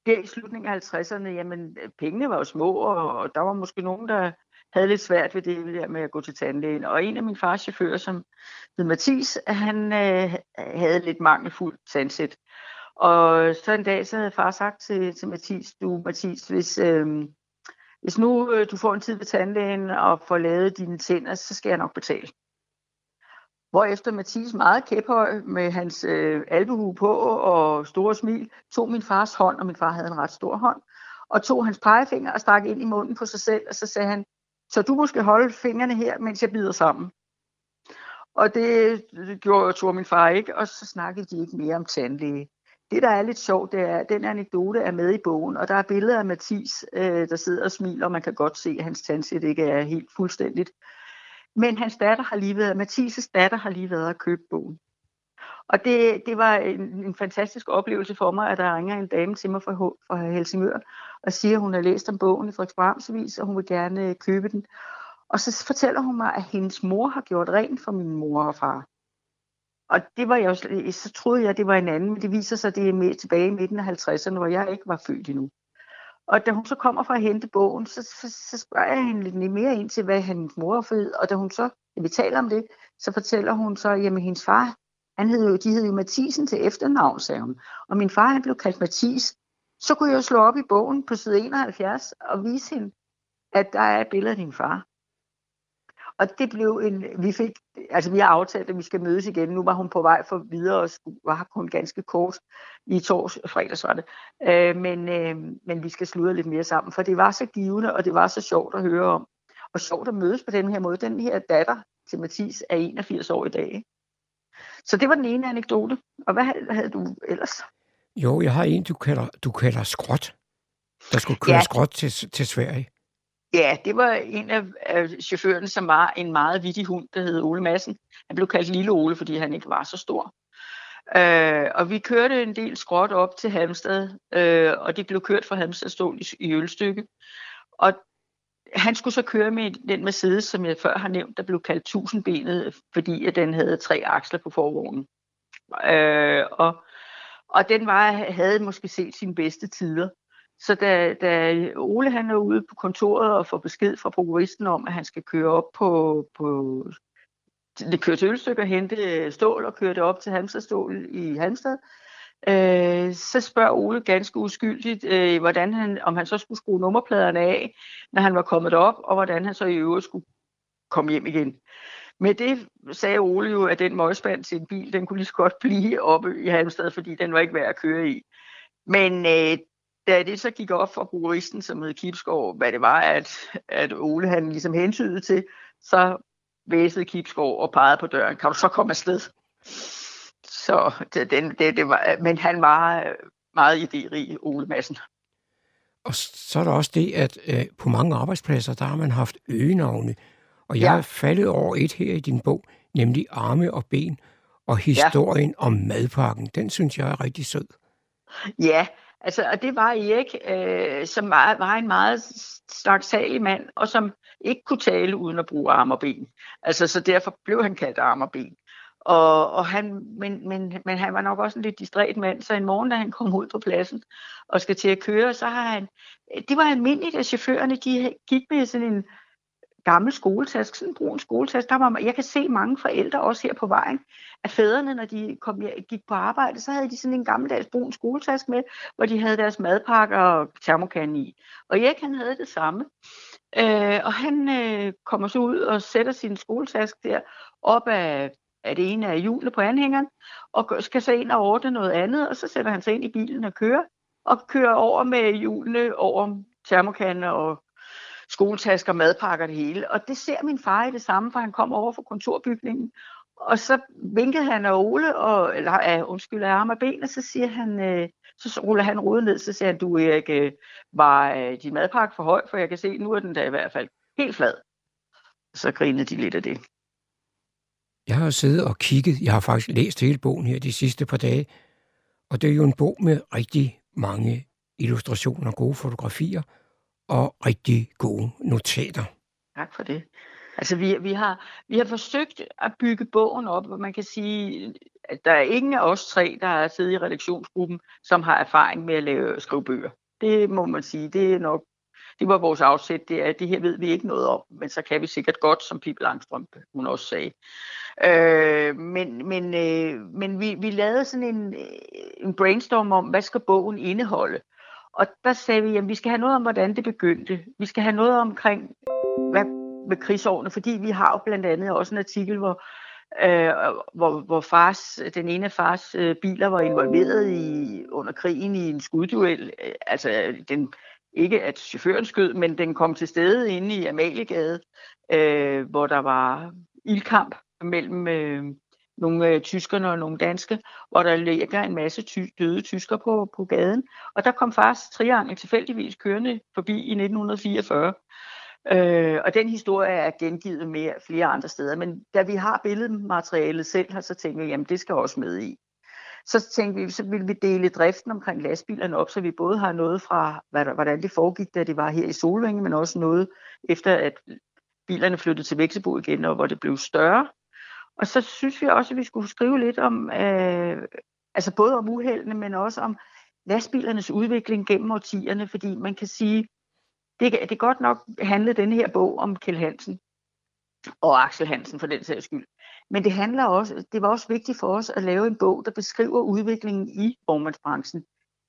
der i slutningen af 50'erne, jamen øh, pengene var jo små, og der var måske nogen, der havde lidt svært ved det der med at gå til tandlægen. Og en af min fars chauffører, som hed Mathis, han øh, havde lidt mangelfuldt tandsæt. Og så en dag, så havde far sagt til, til Mathis, du Mathis, hvis, øh, hvis nu øh, du får en tid ved tandlægen og får lavet dine tænder, så skal jeg nok betale. Hvorefter Mathis meget kæphøj med hans øh, albuhue på og store smil, tog min fars hånd, og min far havde en ret stor hånd, og tog hans pegefinger og stak ind i munden på sig selv, og så sagde han, så du måske holde fingrene her, mens jeg bider sammen. Og det, det gjorde tog min far ikke, og så snakkede de ikke mere om tandlæge. Det, der er lidt sjovt, det er, at den anekdote er med i bogen, og der er billeder af Mathis, øh, der sidder og smiler, og man kan godt se, at hans tandsæt ikke er helt fuldstændigt. Men hans datter har lige været, Mathises datter har lige været at købe bogen. Og det, det var en, en fantastisk oplevelse for mig, at der ringer en dame til mig fra, fra Helsingør og siger, at hun har læst om bogen i Frederiksbramsvis, og hun vil gerne øh, købe den. Og så fortæller hun mig, at hendes mor har gjort rent for min mor og far. Og det var jeg jo, så troede jeg, det var en anden, men det viser sig, at det er med tilbage i midten af 50'erne, hvor jeg ikke var født endnu. Og da hun så kommer for at hente bogen, så, så, så spørger jeg hende lidt mere ind til, hvad hendes mor er fed. Og da hun så, da vi taler om det, så fortæller hun så, jamen hendes far, han hed jo, de hed jo Mathisen til efternavn, sagde hun. Og min far, han blev kaldt Mathis. Så kunne jeg jo slå op i bogen på side 71 og vise hende, at der er et billede af din far. Og det blev en, vi fik, altså vi har aftalt, at vi skal mødes igen. Nu var hun på vej for videre og skulle, var kun ganske kort i tors, fredags var det. Øh, men, øh, men vi skal slutte lidt mere sammen, for det var så givende, og det var så sjovt at høre om. Og sjovt at mødes på den her måde. Den her datter til Mathis er 81 år i dag. Så det var den ene anekdote. Og hvad havde, havde du ellers? Jo, jeg har en, du kalder, du kalder skråt. Der skulle køre ja. skråt til, til Sverige. Ja, det var en af, af chaufførerne, som var en meget vittig hund, der hed Ole Madsen. Han blev kaldt Lille Ole, fordi han ikke var så stor. Øh, og vi kørte en del skråt op til Halmstad, øh, og det blev kørt fra Halmstad stål i, i Ølstykke. Og han skulle så køre med den Mercedes, som jeg før har nævnt, der blev kaldt tusindbenet, fordi at den havde tre aksler på forvognen. Øh, og, og den var, havde måske set sine bedste tider. Så da, da Ole han er ude på kontoret og får besked fra prokuristen om, at han skal køre op på, på det kører til Ølstykke og hente stål og køre det op til Halmstadstål i Halmstad, øh, så spørger Ole ganske uskyldigt, øh, hvordan han, om han så skulle skrue nummerpladerne af, når han var kommet op, og hvordan han så i øvrigt skulle komme hjem igen. Med det sagde Ole jo, at den møgspand til en bil, den kunne lige så godt blive oppe i Halmstad, fordi den var ikke værd at køre i. Men øh, da det så gik op for bruguristen, som hed Kipskov, hvad det var, at, at Ole han ligesom hentydede til, så væsede Kipskov og pegede på døren. Kan du så komme afsted? Så det, det, det, det var, men han var meget idérig, Ole Madsen. Og så er der også det, at øh, på mange arbejdspladser, der har man haft øgenavne. Og jeg ja. er faldet over et her i din bog, nemlig Arme og Ben, og historien ja. om madpakken. Den synes jeg er rigtig sød. Ja, Altså, og det var Erik, øh, som var, var en meget snaksalig mand, og som ikke kunne tale uden at bruge arm og ben. Altså, så derfor blev han kaldt arm og ben. Og, og han, men, men, men han var nok også en lidt distræt mand, så en morgen, da han kom ud på pladsen og skal til at køre, så har han, det var almindeligt, at chaufførerne de gik med sådan en gammel skoletask, sådan en brun skoletask. Der var, jeg kan se mange forældre også her på vejen, at fædrene, når de kom, gik på arbejde, så havde de sådan en gammeldags brun skoletask med, hvor de havde deres madpakker og termokande i. Og Erik, han havde det samme. Øh, og han øh, kommer så ud og sætter sin skoletask der op af, af det ene af hjulene på anhængeren, og skal så ind og ordne noget andet, og så sætter han sig ind i bilen og kører, og kører over med hjulene over termokanden og skoletasker, madpakker, det hele. Og det ser min far i det samme, for han kom over fra kontorbygningen. Og så vinkede han af Ole, og, eller af, undskyld, af arm og ben, og så siger han, øh, så ruller han rodet ned, så siger han, du Erik, øh, var øh, din madpakke for høj, for jeg kan se, nu er den da i hvert fald helt flad. Så grinede de lidt af det. Jeg har siddet og kigget, jeg har faktisk læst hele bogen her de sidste par dage, og det er jo en bog med rigtig mange illustrationer, gode fotografier, og rigtig gode notater. Tak for det. Altså, vi, vi, har, vi har forsøgt at bygge bogen op, hvor man kan sige, at der er ingen af os tre, der har siddet i redaktionsgruppen, som har erfaring med at lave, skrive bøger. Det må man sige, det er nok, det var vores afsæt, det er, at det her ved vi ikke noget om, men så kan vi sikkert godt, som Pippi Langstrøm, hun også sagde. Øh, men men, øh, men vi, vi lavede sådan en, en brainstorm om, hvad skal bogen indeholde? Og der sagde vi, at vi skal have noget om, hvordan det begyndte. Vi skal have noget omkring, hvad med krigsårene, fordi vi har jo blandt andet også en artikel, hvor, øh, hvor, hvor fars, den ene af fars øh, biler var involveret i, under krigen i en skudduel. Øh, altså, den, ikke at chaufføren skød, men den kom til stede inde i Amaliegade, øh, hvor der var ildkamp mellem øh, nogle øh, tyskerne og nogle danske, hvor der ligger en masse ty- døde tysker på, på gaden. Og der kom faktisk triangel tilfældigvis kørende forbi i 1944. Øh, og den historie er gengivet mere flere andre steder. Men da vi har billedmaterialet selv, så tænker vi, jamen det skal også med i. Så tænkte vi, så ville vi dele driften omkring lastbilerne op, så vi både har noget fra, hvad der, hvordan det foregik, da det var her i Solvinge, men også noget efter, at bilerne flyttede til Væksebo igen, og hvor det blev større. Og så synes vi også, at vi skulle skrive lidt om, øh, altså både om uheldene, men også om lastbilernes udvikling gennem årtierne, fordi man kan sige, det, det er godt nok handlede den her bog om Kjell Hansen, og Axel Hansen for den sags skyld. Men det handler også, det var også vigtigt for os at lave en bog, der beskriver udviklingen i vognmandsbranchen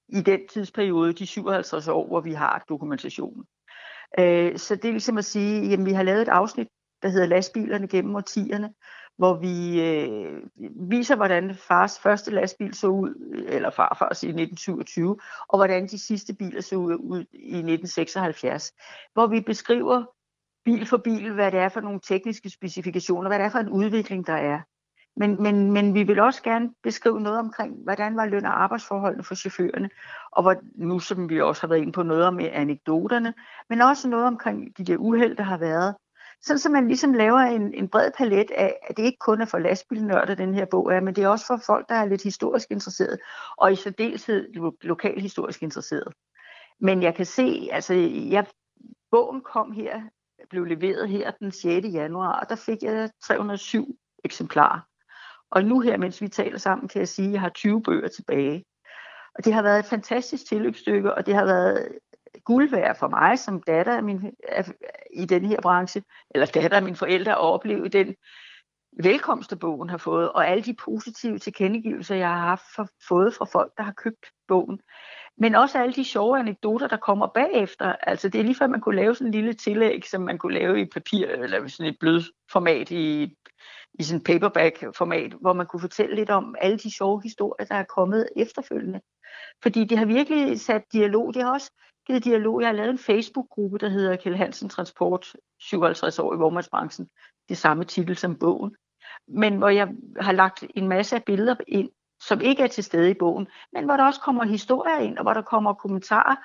i den tidsperiode, de 57 år, hvor vi har dokumentationen. Øh, så det er ligesom at sige, at vi har lavet et afsnit, der hedder Lastbilerne gennem årtierne, hvor vi øh, viser, hvordan fars første lastbil så ud, eller farfars altså i 1927, og hvordan de sidste biler så ud, ud i 1976. Hvor vi beskriver bil for bil, hvad det er for nogle tekniske specifikationer, hvad det er for en udvikling, der er. Men, men, men vi vil også gerne beskrive noget omkring, hvordan var løn- og arbejdsforholdene for chaufførerne, og hvor, nu som vi også har været inde på noget om anekdoterne, men også noget omkring de der uheld, der har været. Sådan så man ligesom laver en, en bred palet af, at det ikke kun er for lastbilnørder, den her bog er, men det er også for folk, der er lidt historisk interesseret, og i særdeleshed lo- lokalhistorisk interesseret. Men jeg kan se, altså jeg, bogen kom her, blev leveret her den 6. januar, og der fik jeg 307 eksemplarer. Og nu her, mens vi taler sammen, kan jeg sige, at jeg har 20 bøger tilbage. Og det har været et fantastisk tilløbsstykke, og det har været guld værd for mig som datter af min, af, i den her branche, eller datter af mine forældre, at opleve den velkomst, bogen har fået, og alle de positive tilkendegivelser, jeg har haft for, fået fra folk, der har købt bogen. Men også alle de sjove anekdoter, der kommer bagefter. Altså det er lige før, man kunne lave sådan en lille tillæg, som man kunne lave i papir, eller sådan et blødt format i, i sådan en paperback-format, hvor man kunne fortælle lidt om alle de sjove historier, der er kommet efterfølgende. Fordi det har virkelig sat dialog. Det har også givet dialog. Jeg har lavet en Facebook-gruppe, der hedder Kjell Hansen Transport, 57 år i vognmandsbranchen. Det samme titel som bogen. Men hvor jeg har lagt en masse af billeder ind, som ikke er til stede i bogen, men hvor der også kommer historier ind, og hvor der kommer kommentarer,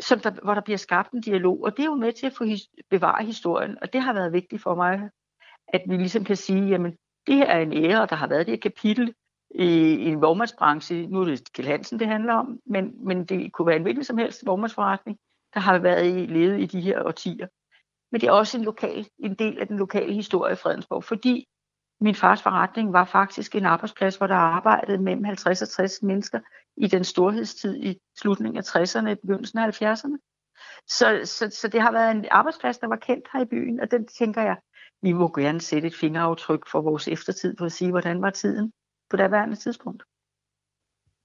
som der, hvor der bliver skabt en dialog. Og det er jo med til at få his, bevare historien, og det har været vigtigt for mig, at vi ligesom kan sige, jamen det her er en ære, der har været det et kapitel i, i en vognmandsbranche. Nu er det Kjell Hansen, det handler om, men, men det kunne være en hvilken som helst vognmandsforretning, der har været i levet i de her årtier. Men det er også en, lokal, en del af den lokale historie i Fredensborg, fordi min fars forretning var faktisk en arbejdsplads, hvor der arbejdede mellem 50 og 60 mennesker i den storhedstid i slutningen af 60'erne og begyndelsen af 70'erne. Så, så, så det har været en arbejdsplads, der var kendt her i byen, og den tænker jeg, vi må gerne sætte et fingeraftryk for vores eftertid på at sige, hvordan var tiden på det værende tidspunkt.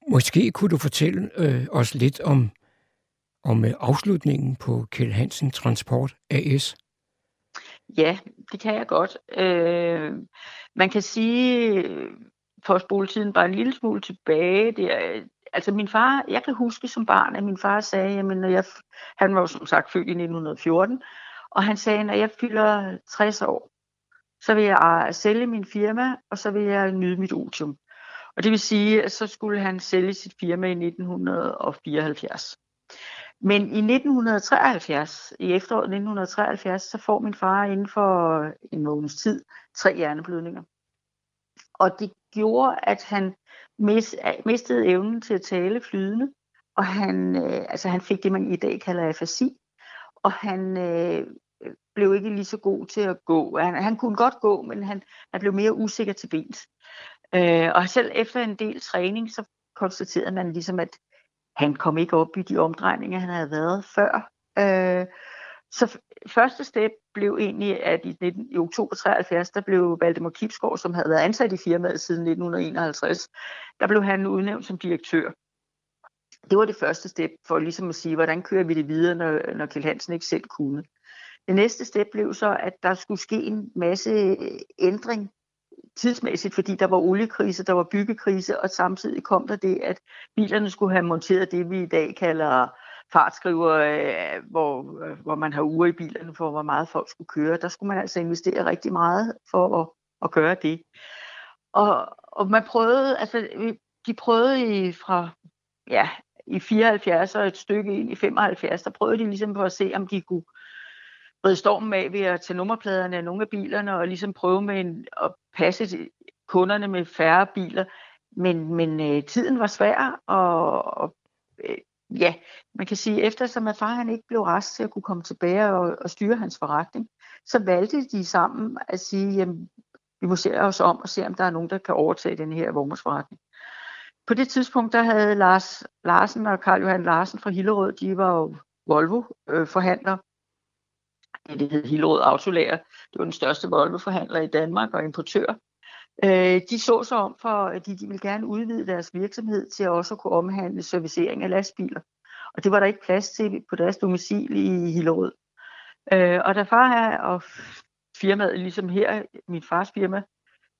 Måske kunne du fortælle øh, os lidt om, om øh, afslutningen på Kjell Hansen Transport AS. Ja, det kan jeg godt. Øh, man kan sige, for at spole tiden bare en lille smule tilbage, det er, altså min far, jeg kan huske som barn, at min far sagde, jamen når jeg, han var jo som sagt født i 1914, og han sagde, når jeg fylder 60 år, så vil jeg sælge min firma, og så vil jeg nyde mit otium. Og det vil sige, at så skulle han sælge sit firma i 1974. Men i 1973, i efteråret 1973, så får min far inden for en måneds tid tre hjerneblødninger. Og det gjorde, at han mistede evnen til at tale flydende, og han, øh, altså han fik det, man i dag kalder afasi, og han øh, blev ikke lige så god til at gå. Han, han kunne godt gå, men han, han blev mere usikker til bens. Øh, og selv efter en del træning, så konstaterede man ligesom, at han kom ikke op i de omdrejninger, han havde været før. Øh, så første step blev egentlig, at i, 19, i oktober 73, der blev Valdemar Kipsgaard, som havde været ansat i firmaet siden 1951, der blev han udnævnt som direktør. Det var det første step for ligesom at sige, hvordan kører vi det videre, når, når Kjell Hansen ikke selv kunne. Det næste step blev så, at der skulle ske en masse ændring tidsmæssigt, fordi der var oliekrise, der var byggekrise, og samtidig kom der det, at bilerne skulle have monteret det, vi i dag kalder fartskriver, øh, hvor, øh, hvor man har uger i bilerne for, hvor meget folk skulle køre. Der skulle man altså investere rigtig meget for at, at gøre det. Og, og man prøvede, altså de prøvede i, fra ja, i 74 og et stykke ind i 75, der prøvede de ligesom på at se, om de kunne ride stormen af ved at tage nummerpladerne af nogle af bilerne og ligesom prøve med en, at passe kunderne med færre biler. Men, men øh, tiden var svær, og, og øh, ja, man kan sige, eftersom at far han ikke blev rest til at kunne komme tilbage og, og styre hans forretning, så valgte de sammen at sige, jamen, vi må se os om og se, om der er nogen, der kan overtage den her vognmandsforretning. på det tidspunkt, der havde Lars Larsen og Karl Johan Larsen fra Hillerød, de var jo Volvo-forhandlere. Øh, det hed Hillerød Autolager. Det var den største Volvo-forhandler i Danmark og importør. Øh, de så sig om for, at de, de ville gerne udvide deres virksomhed til at også kunne omhandle servicering af lastbiler. Og det var der ikke plads til på deres domicil i Hillerød. Øh, og da far og firmaet, ligesom her, min fars firma,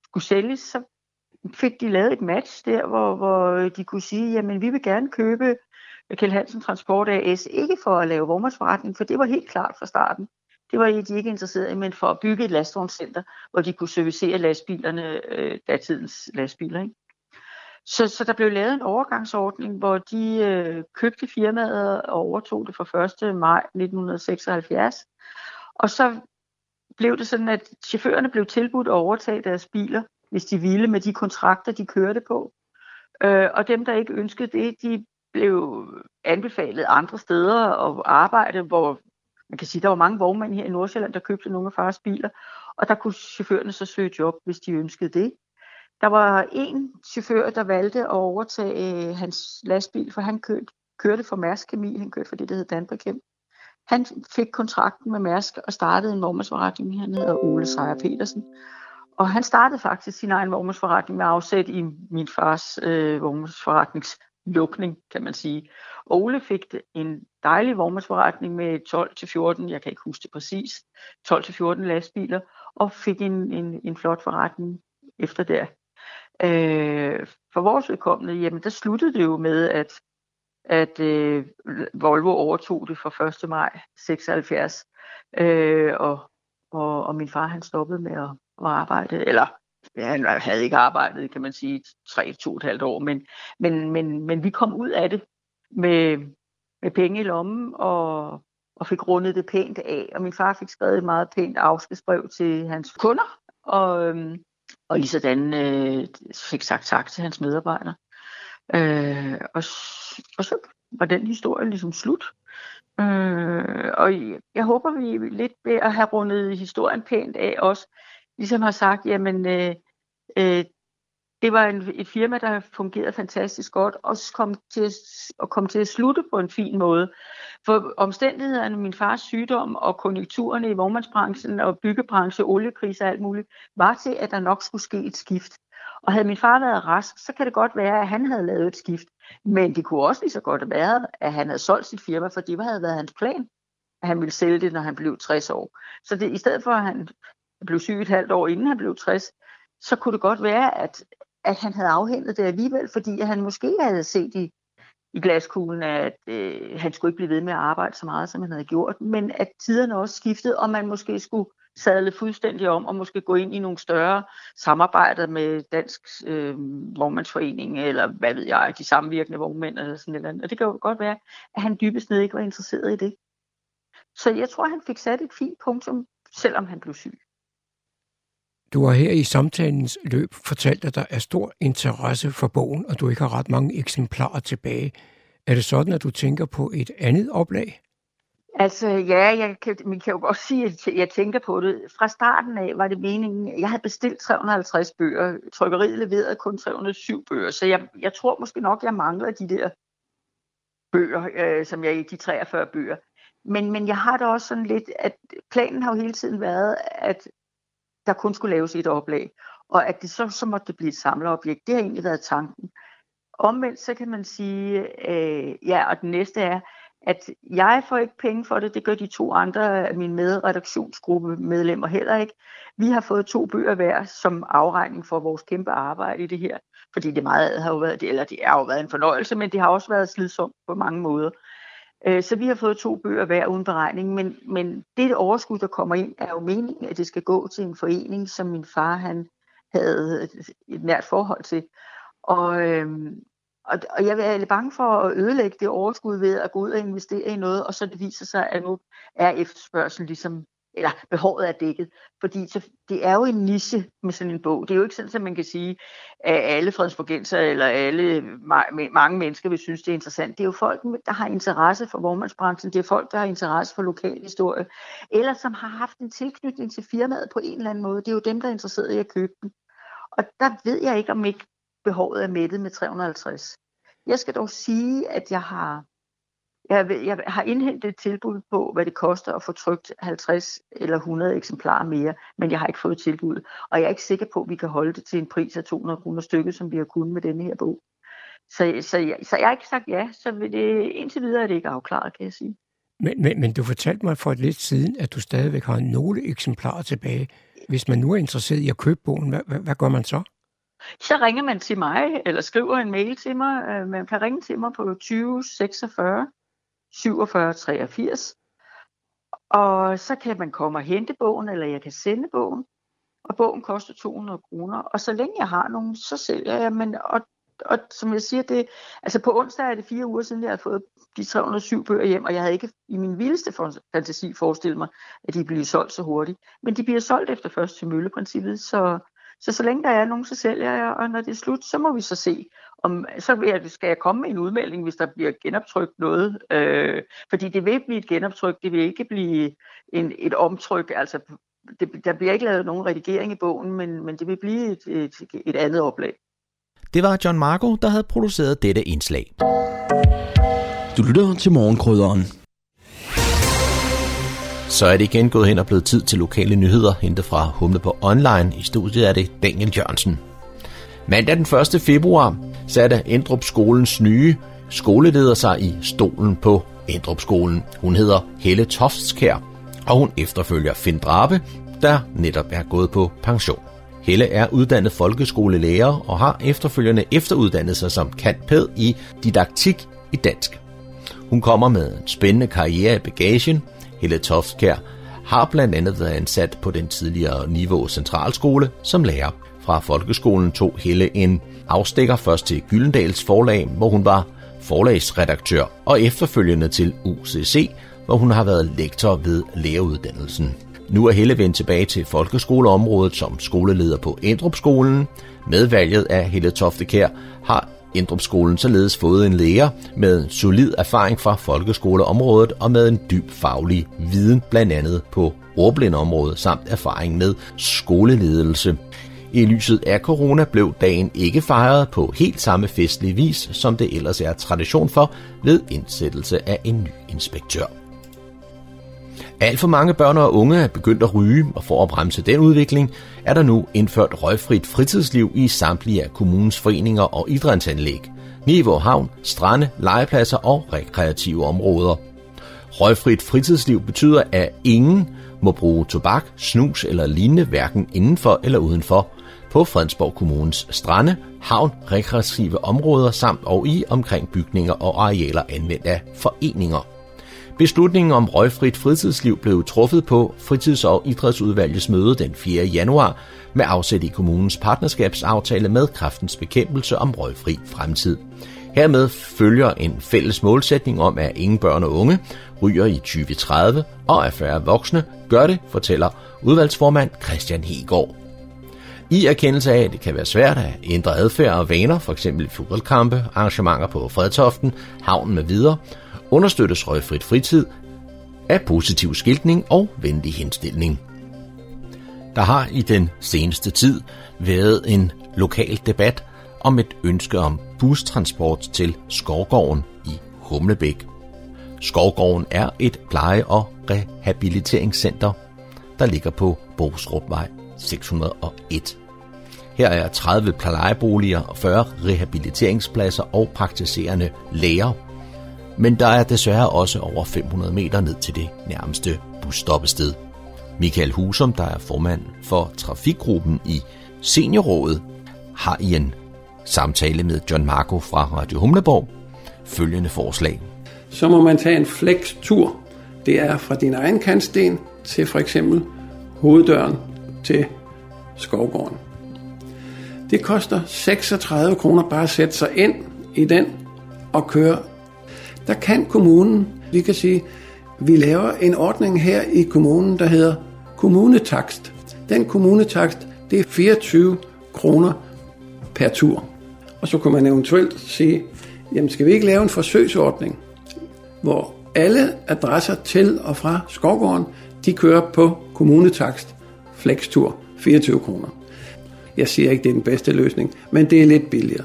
skulle sælges, så fik de lavet et match der, hvor, hvor de kunne sige, jamen vi vil gerne købe Kjell Hansen Transport AS, ikke for at lave vognmandsforretning, for det var helt klart fra starten. Det var de ikke interesseret i, men for at bygge et lastvognscenter, hvor de kunne servicere lastbilerne, øh, datidens lastbiler. Ikke? Så, så der blev lavet en overgangsordning, hvor de øh, købte firmaet og overtog det fra 1. maj 1976. Og så blev det sådan, at chaufførerne blev tilbudt at overtage deres biler, hvis de ville, med de kontrakter, de kørte på. Øh, og dem, der ikke ønskede det, de blev anbefalet andre steder at arbejde, hvor man kan sige, der var mange vognmænd her i Nordsjælland, der købte nogle af fars biler, og der kunne chaufførerne så søge job, hvis de ønskede det. Der var en chauffør, der valgte at overtage øh, hans lastbil, for han kørte, kørte for Mærsk Kemi, han kørte for det, der hed Danbrekem. Han fik kontrakten med Mærsk og startede en vognmandsforretning, han hedder Ole Sejer Petersen. Og han startede faktisk sin egen vognmandsforretning med afsæt i min fars øh, lukning, kan man sige. Ole fik en dejlig vognmandsforretning med 12-14, jeg kan ikke huske det præcis, 12-14 lastbiler, og fik en, en, en flot forretning efter det. Øh, for vores vedkommende, jamen der sluttede det jo med, at, at øh, Volvo overtog det fra 1. maj 76, øh, og, og, og min far han stoppede med at, at arbejde, eller ja, han havde ikke arbejdet, kan man sige, tre, to og et halvt år, men, men, men, men vi kom ud af det med, med penge i lommen og, og fik rundet det pænt af. Og min far fik skrevet et meget pænt afskedsbrev til hans kunder, og, øhm, og lige sådan øh, fik sagt tak til hans medarbejdere. Øh, og, og så var den historie ligesom slut. Øh, og jeg håber, vi lidt ved at have rundet historien pænt af også, ligesom har sagt, jamen øh, øh, det var en, et firma, der fungerede fantastisk godt, og kom til, at, og kom til at slutte på en fin måde. For omstændighederne, min fars sygdom og konjunkturerne i vognmandsbranchen og byggebranchen, oliekriser og alt muligt, var til, at der nok skulle ske et skift. Og havde min far været rask, så kan det godt være, at han havde lavet et skift. Men det kunne også lige så godt have været, at han havde solgt sit firma, for det havde været hans plan, at han ville sælge det, når han blev 60 år. Så det, i stedet for, at han blev syg et halvt år, inden han blev 60, så kunne det godt være, at, at han havde afhentet det alligevel, fordi han måske havde set i, i glaskuglen, at øh, han skulle ikke blive ved med at arbejde så meget, som han havde gjort, men at tiderne også skiftede, og man måske skulle sadle fuldstændig om og måske gå ind i nogle større samarbejder med Dansk øh, Vognmandsforening, eller hvad ved jeg, de samvirkende vognmænd eller sådan noget. andet. Og det kan jo godt være, at han dybest ned ikke var interesseret i det. Så jeg tror, han fik sat et fint punktum, selvom han blev syg. Du har her i samtalens løb fortalt, at der er stor interesse for bogen, og du ikke har ret mange eksemplarer tilbage. Er det sådan, at du tænker på et andet oplag? Altså ja, jeg kan, man kan jo godt sige, at jeg tænker på det. Fra starten af var det meningen, jeg havde bestilt 350 bøger. Trykkeriet leverede kun 307 bøger, så jeg, jeg tror måske nok, jeg mangler de der bøger, øh, som jeg i de 43 bøger. Men, men jeg har da også sådan lidt, at planen har jo hele tiden været, at der kun skulle laves et oplag, og at det så, så måtte det blive et samlerobjekt. Det har egentlig været tanken. Omvendt så kan man sige, øh, ja, og den næste er, at jeg får ikke penge for det, det gør de to andre af mine medredaktionsgruppe medlemmer heller ikke. Vi har fået to bøger hver som afregning for vores kæmpe arbejde i det her, fordi det meget har jo været, eller det er jo været en fornøjelse, men det har også været slidsomt på mange måder. Øh, så vi har fået to bøger hver uden beregning, men, men det overskud, der kommer ind, er jo meningen, at det skal gå til en forening, som min far han havde et nært forhold til. Og, øhm, og, og jeg er bange for at ødelægge det overskud ved at gå ud og investere i noget, og så det viser sig, at nu er efterspørgselen ligesom eller behovet er dækket. Fordi så, det er jo en niche med sådan en bog. Det er jo ikke sådan, at man kan sige, at alle fredsborgenser eller alle mange mennesker vil synes, det er interessant. Det er jo folk, der har interesse for vormandsbranchen. Det er folk, der har interesse for lokal historie. Eller som har haft en tilknytning til firmaet på en eller anden måde. Det er jo dem, der er interesseret i at købe den. Og der ved jeg ikke, om ikke behovet er mættet med 350. Jeg skal dog sige, at jeg har, jeg, jeg har indhentet et tilbud på, hvad det koster at få trykt 50 eller 100 eksemplarer mere, men jeg har ikke fået tilbud. Og jeg er ikke sikker på, at vi kan holde det til en pris af 200 kroner stykket, som vi har kunnet med denne her bog. Så, så, jeg, så jeg har ikke sagt ja, så det, indtil videre er det ikke afklaret, kan jeg sige. Men, men, men du fortalte mig for et lidt siden, at du stadigvæk har nogle eksemplarer tilbage. Hvis man nu er interesseret i at købe bogen, hvad, hvad, hvad gør man så? Så ringer man til mig, eller skriver en mail til mig. Øh, man kan ringe til mig på 20 46 47 83. Og så kan man komme og hente bogen, eller jeg kan sende bogen. Og bogen koster 200 kroner. Og så længe jeg har nogen, så sælger jeg. Men, og og som jeg siger, det, altså på onsdag er det fire uger siden, jeg har fået de 307 bøger hjem, og jeg havde ikke i min vildeste fantasi forestillet mig, at de bliver solgt så hurtigt. Men de bliver solgt efter først til mølleprincippet, så, så så længe der er nogen, så sælger jeg, og når det er slut, så må vi så se, om så vil jeg, skal jeg komme med en udmelding, hvis der bliver genoptrykt noget. Øh, fordi det vil blive et genoptryk, det vil ikke blive en, et omtryk, altså det, der bliver ikke lavet nogen redigering i bogen, men, men det vil blive et, et, et andet oplag. Det var John Marco, der havde produceret dette indslag. Du lytter til morgenkrydderen. Så er det igen gået hen og blevet tid til lokale nyheder, hentet fra Humle på Online. I studiet er det Daniel Jørgensen. Mandag den 1. februar satte Endrup skolens nye skoleleder sig i stolen på Endrup skolen. Hun hedder Helle Toftskær, og hun efterfølger Finn Drabe, der netop er gået på pension. Helle er uddannet folkeskolelærer og har efterfølgende efteruddannet sig som kantpæd i didaktik i dansk. Hun kommer med en spændende karriere i bagagen. Helle Toftkær har blandt andet været ansat på den tidligere Niveau Centralskole som lærer. Fra folkeskolen tog Helle en afstikker først til Gyldendals forlag, hvor hun var forlagsredaktør, og efterfølgende til UCC, hvor hun har været lektor ved læreruddannelsen. Nu er Helle vendt tilbage til folkeskoleområdet som skoleleder på Endrup skolen. Med valget af Helle Toftekær har Indrupskolen således fået en lærer med solid erfaring fra folkeskoleområdet og med en dyb faglig viden blandt andet på ordblindområdet samt erfaring med skoleledelse. I lyset af corona blev dagen ikke fejret på helt samme festlig vis, som det ellers er tradition for ved indsættelse af en ny inspektør. Alt for mange børn og unge er begyndt at ryge, og for at bremse den udvikling, er der nu indført røgfrit fritidsliv i samtlige af kommunens foreninger og idrætsanlæg, Niveau Havn, strande, legepladser og rekreative områder. Røgfrit fritidsliv betyder, at ingen må bruge tobak, snus eller lignende hverken indenfor eller udenfor på Fredensborg Kommunes strande, havn, rekreative områder samt og i omkring bygninger og arealer anvendt af foreninger. Beslutningen om røgfrit fritidsliv blev truffet på fritids- og idrætsudvalgets møde den 4. januar med afsæt i kommunens partnerskabsaftale med kraftens bekæmpelse om røgfri fremtid. Hermed følger en fælles målsætning om, at ingen børn og unge ryger i 2030, og at færre voksne gør det, fortæller udvalgsformand Christian Hegård. I erkendelse af, at det kan være svært at ændre adfærd og vaner, f.eks. fodboldkampe, arrangementer på Fredtoften, havnen med videre, understøttes røgfrit fritid af positiv skiltning og venlig henstilling. Der har i den seneste tid været en lokal debat om et ønske om bustransport til Skovgården i Humlebæk. Skovgården er et pleje- og rehabiliteringscenter, der ligger på Bosrupvej 601. Her er 30 plejeboliger og 40 rehabiliteringspladser og praktiserende læger men der er desværre også over 500 meter ned til det nærmeste busstoppested. Michael Husum, der er formand for trafikgruppen i Seniorrådet, har i en samtale med John Marco fra Radio Humleborg følgende forslag. Så må man tage en flex-tur. Det er fra din egen kantsten til for eksempel hoveddøren til Skovgården. Det koster 36 kroner bare at sætte sig ind i den og køre der kan kommunen, vi kan sige, vi laver en ordning her i kommunen, der hedder kommunetakst. Den kommunetakst, det er 24 kroner per tur. Og så kunne man eventuelt sige, jamen skal vi ikke lave en forsøgsordning, hvor alle adresser til og fra Skovgården, de kører på kommunetakst, flextur, 24 kroner. Jeg siger ikke, det er den bedste løsning, men det er lidt billigere.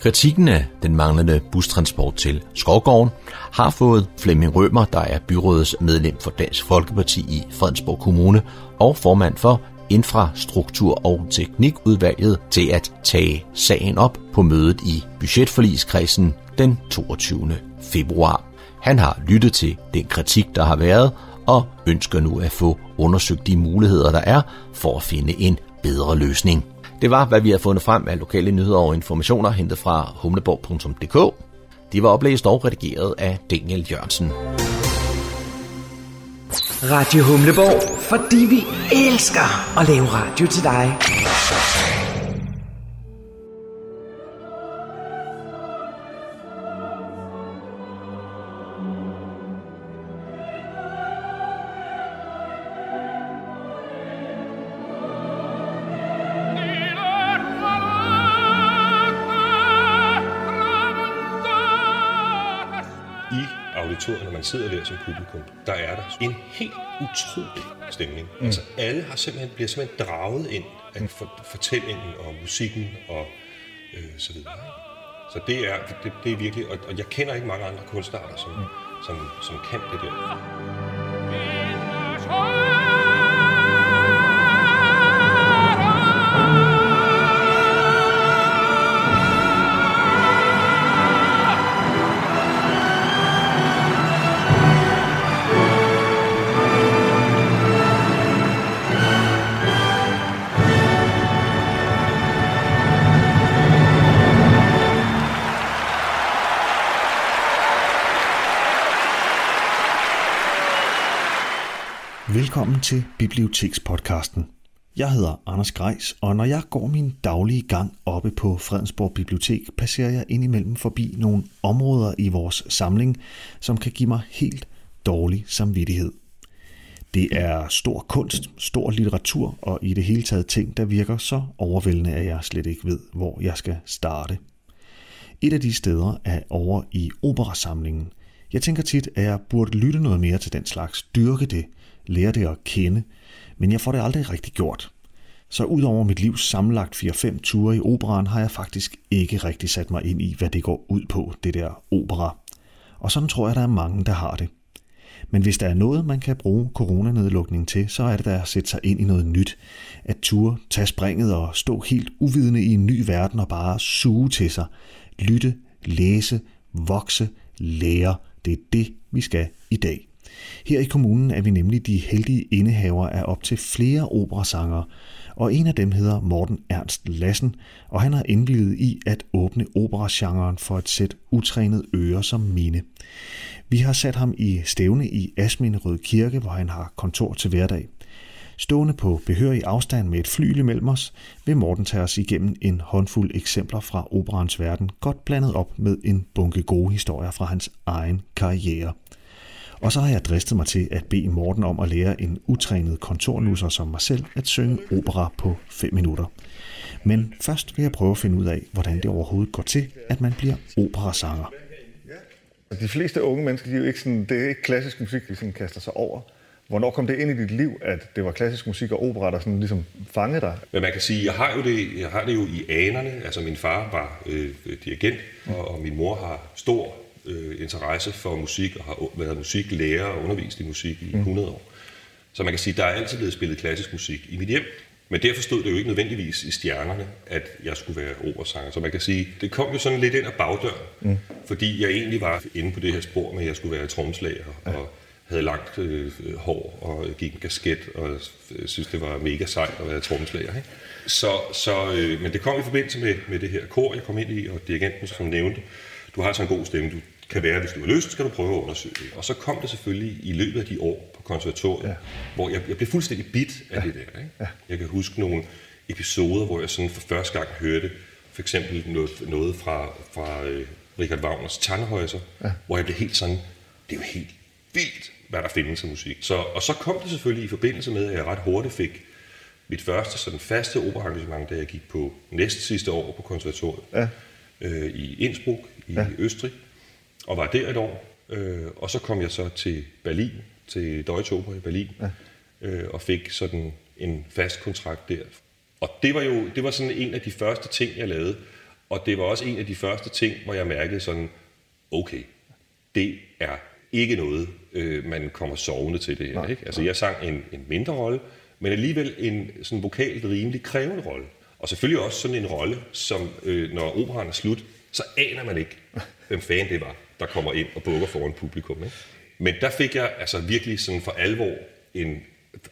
Kritikken af den manglende bustransport til Skovgården har fået Flemming Rømer, der er byrådets medlem for Dansk Folkeparti i Fredensborg Kommune og formand for Infrastruktur- og Teknikudvalget til at tage sagen op på mødet i budgetforligskredsen den 22. februar. Han har lyttet til den kritik, der har været, og ønsker nu at få undersøgt de muligheder, der er for at finde en bedre løsning. Det var, hvad vi har fundet frem af lokale nyheder og informationer hentet fra humleborg.dk. De var oplæst og redigeret af Daniel Jørgensen. Radio Humleborg, fordi vi elsker at lave radio til dig. En helt utrolig stemning. Mm. Altså alle har simpelthen, bliver simpelthen draget ind af for, fortællingen og musikken og øh, så videre. Så det er, det, det er virkelig, og, og jeg kender ikke mange andre kunstarter, som, mm. som, som kan det der. Velkommen til Bibliotekspodcasten. Jeg hedder Anders Grejs, og når jeg går min daglige gang oppe på Fredensborg Bibliotek, passerer jeg indimellem forbi nogle områder i vores samling, som kan give mig helt dårlig samvittighed. Det er stor kunst, stor litteratur og i det hele taget ting, der virker så overvældende, at jeg slet ikke ved, hvor jeg skal starte. Et af de steder er over i operasamlingen. Jeg tænker tit, at jeg burde lytte noget mere til den slags, dyrke det, lære det at kende, men jeg får det aldrig rigtig gjort. Så udover mit livs sammenlagt 4-5 ture i operan, har jeg faktisk ikke rigtig sat mig ind i, hvad det går ud på, det der opera. Og sådan tror jeg, der er mange, der har det. Men hvis der er noget, man kan bruge coronanedlukningen til, så er det da at sætte sig ind i noget nyt. At ture, tage springet og stå helt uvidende i en ny verden og bare suge til sig. Lytte, læse, vokse, lære. Det er det, vi skal i dag. Her i kommunen er vi nemlig de heldige indehaver af op til flere operasanger, og en af dem hedder Morten Ernst Lassen, og han har indvildet i at åbne operagenren for et sæt utrænet ører som mine. Vi har sat ham i stævne i Asminde Rød Kirke, hvor han har kontor til hverdag. Stående på behørig afstand med et fly imellem os, vil Morten tage os igennem en håndfuld eksempler fra operans verden, godt blandet op med en bunke gode historier fra hans egen karriere. Og så har jeg dristet mig til at bede Morten om at lære en utrænet kontornusser som mig selv at synge opera på 5 minutter. Men først vil jeg prøve at finde ud af, hvordan det overhovedet går til, at man bliver operasanger. De fleste unge mennesker, de er jo ikke sådan, det er ikke klassisk musik, de sådan kaster sig over. Hvornår kom det ind i dit liv, at det var klassisk musik og opera, der sådan ligesom fangede dig? Men man kan sige, jeg har jo det, jeg har det jo i anerne. Altså min far var øh, dirigent, og, og min mor har stor øh, interesse for musik og har været musiklærer og undervist i musik i 100 mm. år. Så man kan sige, at der er altid blevet spillet klassisk musik i mit hjem. Men derfor stod det jo ikke nødvendigvis i stjernerne, at jeg skulle være operasanger. Så man kan sige, det kom jo sådan lidt ind ad bagdøren, mm. fordi jeg egentlig var inde på det her spor med, at jeg skulle være tromslager ja. og havde langt øh, hår og gik en kasket og synes, det var mega sejt at være tromslager. Ikke? Så, så, øh, men det kom i forbindelse med, med det her kor, jeg kom ind i, og dirigenten, som nævnte, du har så en god stemme, du kan være, hvis du har lyst, skal du prøve at undersøge det. Og så kom det selvfølgelig i løbet af de år på konservatoriet, ja. hvor jeg, jeg blev fuldstændig bit af ja. det der. Ikke? Ja. Jeg kan huske nogle episoder, hvor jeg sådan for første gang hørte for eksempel noget, noget fra, fra uh, Richard Wagners Tannhäuser, ja. hvor jeg blev helt sådan, det er jo helt vildt, hvad der findes af musik. Så, og så kom det selvfølgelig i forbindelse med, at jeg ret hurtigt fik mit første sådan faste operaengagement, da jeg gik på næst sidste år på konservatoriet ja. øh, i Innsbruck i ja. Østrig og var der et år. Øh, og så kom jeg så til Berlin, til Deutsche Oper i Berlin, ja. øh, og fik sådan en fast kontrakt der Og det var jo det var sådan en af de første ting, jeg lavede. Og det var også en af de første ting, hvor jeg mærkede sådan, okay, det er ikke noget, øh, man kommer sovende til det her. Nej, ikke? Altså jeg sang en, en mindre rolle, men alligevel en sådan vokalt rimelig krævende rolle. Og selvfølgelig også sådan en rolle, som øh, når operan er slut, så aner man ikke, hvem fanden det var, der kommer ind og bukker foran publikum. Ikke? Men der fik jeg altså virkelig sådan for alvor en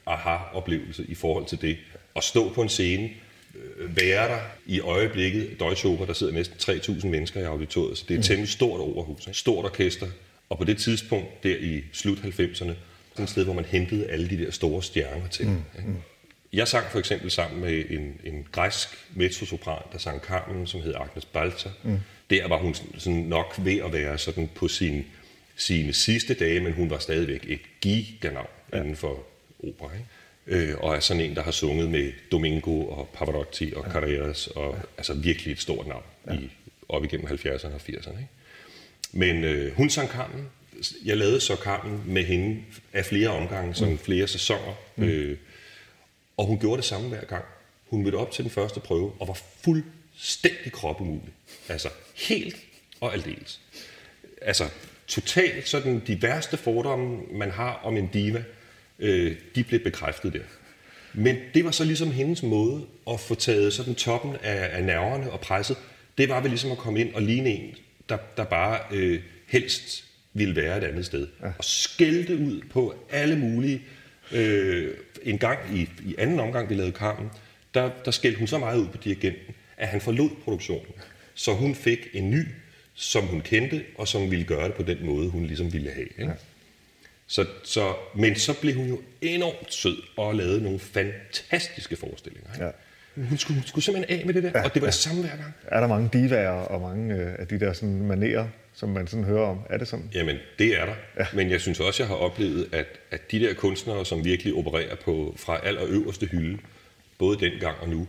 aha-oplevelse i forhold til det. At stå på en scene, øh, være der i øjeblikket, Deutsche Oper, der sidder næsten 3.000 mennesker i auditoriet, så det er et temmelig stort overhus, ikke? stort orkester. Og på det tidspunkt, der i slut 90'erne, sådan et sted, hvor man hentede alle de der store stjerner til. Mm. Ikke? Jeg sang for eksempel sammen med en, en græsk mezzosopran, der sang Carmen, som hed Agnes Balzer. Mm. Der var hun sådan nok ved at være sådan på sin, sine sidste dage, men hun var stadigvæk et giganavn ja. inden for opera. Ikke? Øh, og er sådan en, der har sunget med Domingo og Pavarotti og ja. Carreras, og ja. altså virkelig et stort navn ja. i, op igennem 70'erne og 80'erne. Ikke? Men øh, hun sang Carmen. Jeg lavede så Carmen med hende af flere omgange, sådan mm. flere sæsoner. Mm. Øh, og hun gjorde det samme hver gang. Hun mødte op til den første prøve og var fuldstændig kropumulig. Altså helt og aldeles. Altså totalt sådan de værste fordomme, man har om en diva, øh, de blev bekræftet der. Men det var så ligesom hendes måde at få taget sådan toppen af, af nerverne og presset. Det var vel ligesom at komme ind og ligne en, der, der bare øh, helst ville være et andet sted. Ja. Og skældte ud på alle mulige Øh, en gang i, i anden omgang, vi lavede Carmen, der, der skældte hun så meget ud på dirigenten, at han forlod produktionen. Så hun fik en ny, som hun kendte, og som ville gøre det på den måde, hun ligesom ville have. Ikke? Ja. Så, så, men så blev hun jo enormt sød og lavede nogle fantastiske forestillinger. Ikke? Ja. Hun skulle, hun skulle simpelthen af med det der, ja, og det var ja. det samme hver gang. Er der mange divaer og mange øh, af de der sådan manerer, som man sådan hører om? Er det sådan? Jamen, det er der. Ja. Men jeg synes også, jeg har oplevet, at, at de der kunstnere, som virkelig opererer på fra allerøverste hylde, både dengang og nu,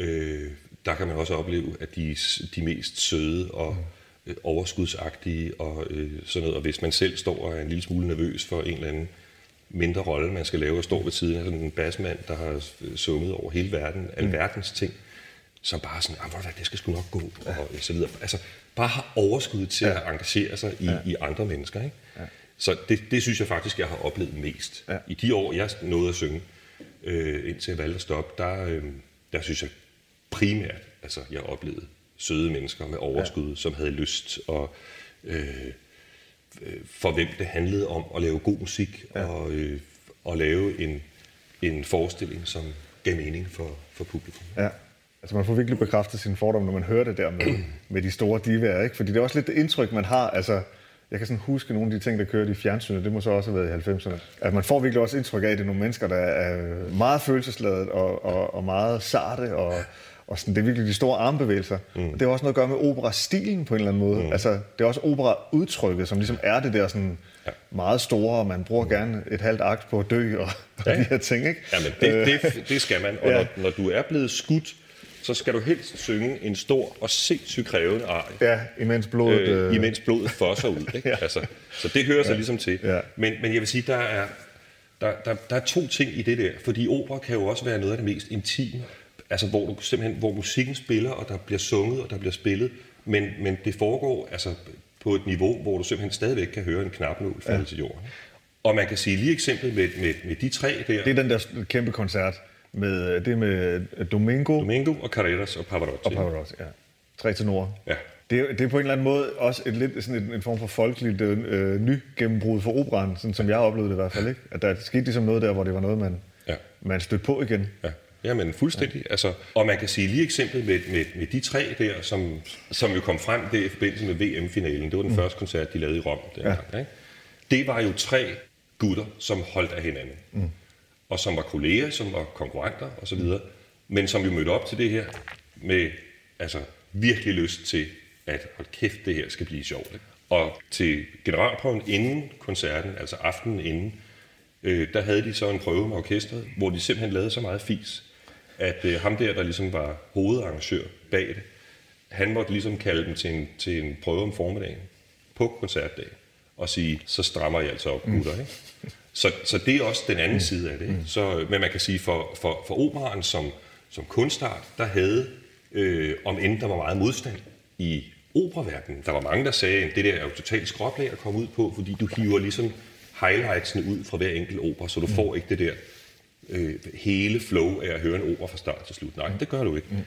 øh, der kan man også opleve, at de de mest søde og mm. øh, overskudsagtige og øh, sådan noget. Og hvis man selv står og er en lille smule nervøs for en eller anden mindre rolle, man skal lave, og står ved siden af sådan en bassmand, der har sunget over hele verden, alverdens mm. ting, som bare sådan, ah, det skal sgu nok gå, og så videre. Altså, bare har overskud til ja. at engagere sig i, ja. i andre mennesker. Ikke? Ja. Så det, det synes jeg faktisk, jeg har oplevet mest. Ja. I de år, jeg nåede at synge, øh, indtil jeg valgte at stoppe, der, øh, der synes jeg primært, altså jeg oplevede søde mennesker med overskud, ja. som havde lyst, og øh, for hvem det handlede om at lave god musik, ja. og, øh, og lave en, en forestilling, som gav mening for, for publikum. Ja. Altså man får virkelig bekræftet sin fordom, når man hører det der med, med de store divaer, ikke? Fordi det er også lidt det indtryk, man har. Altså, jeg kan sådan huske nogle af de ting, der kørte i fjernsynet, det må så også have været i 90'erne. At man får virkelig også indtryk af, at det er nogle mennesker, der er meget følelsesladet og, og, og meget sarte, og, og sådan, det er virkelig de store armbevægelser. Mm. Og det har også noget at gøre med opera-stilen på en eller anden måde. Mm. Altså, det er også opera-udtrykket, som ligesom er det der sådan ja. meget store, og man bruger mm. gerne et halvt akt på at dø og, ja. og de her ting, ikke? Jamen, det, det, det skal man. Og ja. når, når du er blevet skudt så skal du helst synge en stor og sindssygt krævende arie. Ja, imens blodet... Øh, øh... imens blodet fosser ud. Ikke? ja. altså, så det hører sig ja. ligesom til. Ja. Men, men jeg vil sige, der er, der, der, der er to ting i det der. Fordi opera kan jo også være noget af det mest intime. Altså, hvor, du simpelthen, hvor musikken spiller, og der bliver sunget, og der bliver spillet. Men, men det foregår altså, på et niveau, hvor du simpelthen stadigvæk kan høre en knapnål falde ja. til jorden. Og man kan sige lige eksempel med, med, med de tre der. Det er den der kæmpe koncert med, det med Domingo. Domingo og Carreras og Pavarotti. Og Pavarotti, ja. Tre til nord. Ja. Det er, det er på en eller anden måde også et lidt sådan en, en form for folkeligt øh, ny gennembrud for operan, sådan som jeg oplevede det i hvert fald. Ikke? At der skete ligesom noget der, hvor det var noget, man, ja. man stødte på igen. Ja. Ja, men fuldstændig. Ja. Altså, og man kan sige lige eksempel med, med, med de tre der, som, som jo kom frem der i forbindelse med VM-finalen. Det var den mm. første koncert, de lavede i Rom. Den ja. ikke? Det var jo tre gutter, som holdt af hinanden. Mm og som var kolleger, som var konkurrenter osv., men som jo mødte op til det her med altså, virkelig lyst til, at hold kæft, det her skal blive sjovt. Ikke? Og til generalprøven inden koncerten, altså aftenen inden, øh, der havde de så en prøve med orkestret, hvor de simpelthen lavede så meget fis, at øh, ham der, der ligesom var hovedarrangør bag det, han måtte ligesom kalde dem til en, til en prøve om formiddagen på koncertdagen og sige, så strammer I altså op, gutter. Ikke? Så, så det er også den anden mm. side af det. Ikke? Så, men man kan sige, for, for, for operaen som, som kunstart, der havde, øh, om end der var meget modstand i operaverdenen. Der var mange, der sagde, at det der er jo totalt skråplag at komme ud på, fordi du hiver ligesom highlightsene ud fra hver enkelt opera, så du mm. får ikke det der øh, hele flow af at høre en opera fra start til slut. Nej, det gør du ikke. Mm.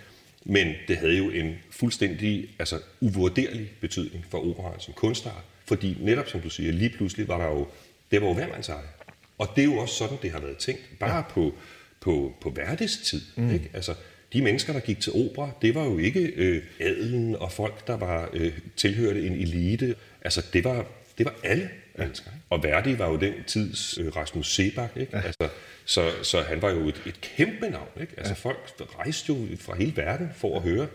Men det havde jo en fuldstændig altså, uvurderlig betydning for operaen som kunstart, fordi netop som du siger, lige pludselig var der jo, det var jo hvermandseje. Og det er jo også sådan, det har været tænkt. Bare ja. på, på, på Verdis tid. Mm. Ikke? Altså, de mennesker, der gik til opera, det var jo ikke øh, adelen og folk, der var øh, tilhørte en elite. Altså, det var, det var alle mennesker. Ikke? Og Verdi var jo den tids øh, Rasmus Sebak. Ikke? Ja. Altså, så, så han var jo et, et kæmpe navn. Ikke? Altså, ja. folk rejste jo fra hele verden for at høre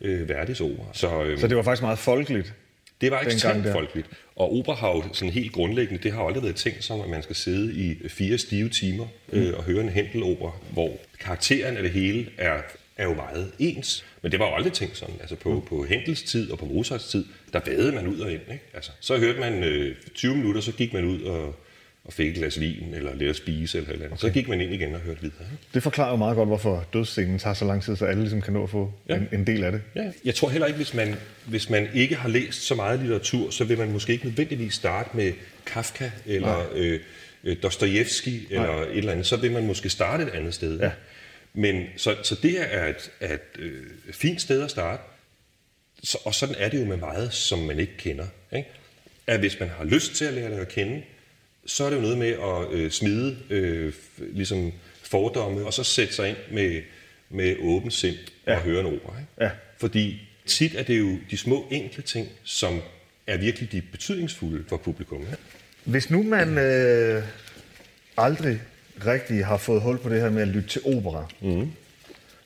øh, Verdis opera. Så, øh, så det var faktisk meget folkeligt? Det var ekstremt folkeligt. Og opera har jo sådan helt grundlæggende, det har aldrig været tænkt som, at man skal sidde i fire stive timer øh, og høre en Händel-opera, hvor karakteren af det hele er, er jo meget ens. Men det var jo aldrig tænkt sådan. Altså på, på Händels tid og på Mozarts tid, der badede man ud og ind. Ikke? Altså, så hørte man øh, 20 minutter, så gik man ud og og fik et glas vin, eller lidt at spise, eller, eller andet. Okay. Så gik man ind igen og hørte videre. Det forklarer jo meget godt, hvorfor dødsscenen tager så lang tid, så alle ligesom kan nå at få ja. en, en del af det. Ja. Jeg tror heller ikke, hvis man, hvis man ikke har læst så meget litteratur, så vil man måske ikke nødvendigvis starte med Kafka, eller øh, øh, Dostojevski, eller Nej. et eller andet. Så vil man måske starte et andet sted. Ja. Men, så, så det her er et, er et øh, fint sted at starte. Så, og sådan er det jo med meget, som man ikke kender. Ikke? At hvis man har lyst til at lære det at kende, så er det jo noget med at øh, smide øh, ligesom fordomme, og så sætte sig ind med, med åben sind ja. og høre en opera. Ikke? Ja. Fordi tit er det jo de små enkle ting, som er virkelig de betydningsfulde for publikum. Ikke? Hvis nu man øh, aldrig rigtig har fået hul på det her med at lytte til opera, mm.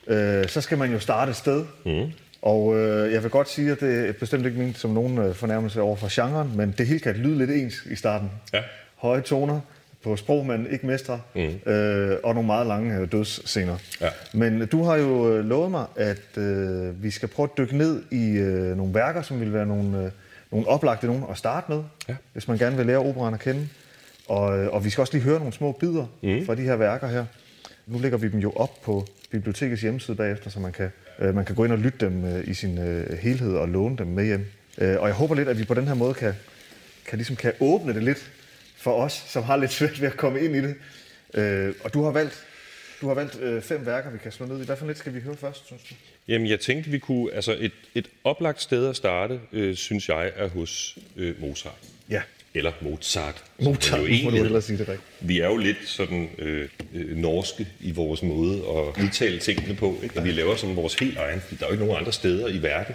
øh, så skal man jo starte et sted. Mm. Og øh, jeg vil godt sige, at det er bestemt ikke ment som nogen øh, fornærmelse over for genren, men det hele kan lyde lidt ens i starten. Ja høje toner på sprog, man ikke mestrer, mm. øh, og nogle meget lange øh, dødsscener. Ja. Men du har jo øh, lovet mig, at øh, vi skal prøve at dykke ned i øh, nogle værker, som vil være nogle, øh, nogle oplagte nogen at starte med, ja. hvis man gerne vil lære operan at kende. Og, øh, og vi skal også lige høre nogle små bidder mm. fra de her værker her. Nu lægger vi dem jo op på bibliotekets hjemmeside bagefter, så man kan, øh, man kan gå ind og lytte dem øh, i sin øh, helhed og låne dem med hjem. Øh, og jeg håber lidt, at vi på den her måde kan, kan, ligesom kan åbne det lidt for os, som har lidt svært ved at komme ind i det. Øh, og du har valgt, du har valgt øh, fem værker, vi kan slå ned i. Hvad for lidt skal vi høre først, synes du? Jamen, jeg tænkte, vi kunne... Altså, et, et oplagt sted at starte, øh, synes jeg, er hos øh, Mozart. Ja. Eller Mozart. Mozart, jo må du hellere sige det rigtigt. Vi er jo lidt sådan øh, øh, norske i vores måde at udtale tingene på. Ikke? Og vi laver sådan vores helt egen, der er jo ikke nogen andre steder i verden,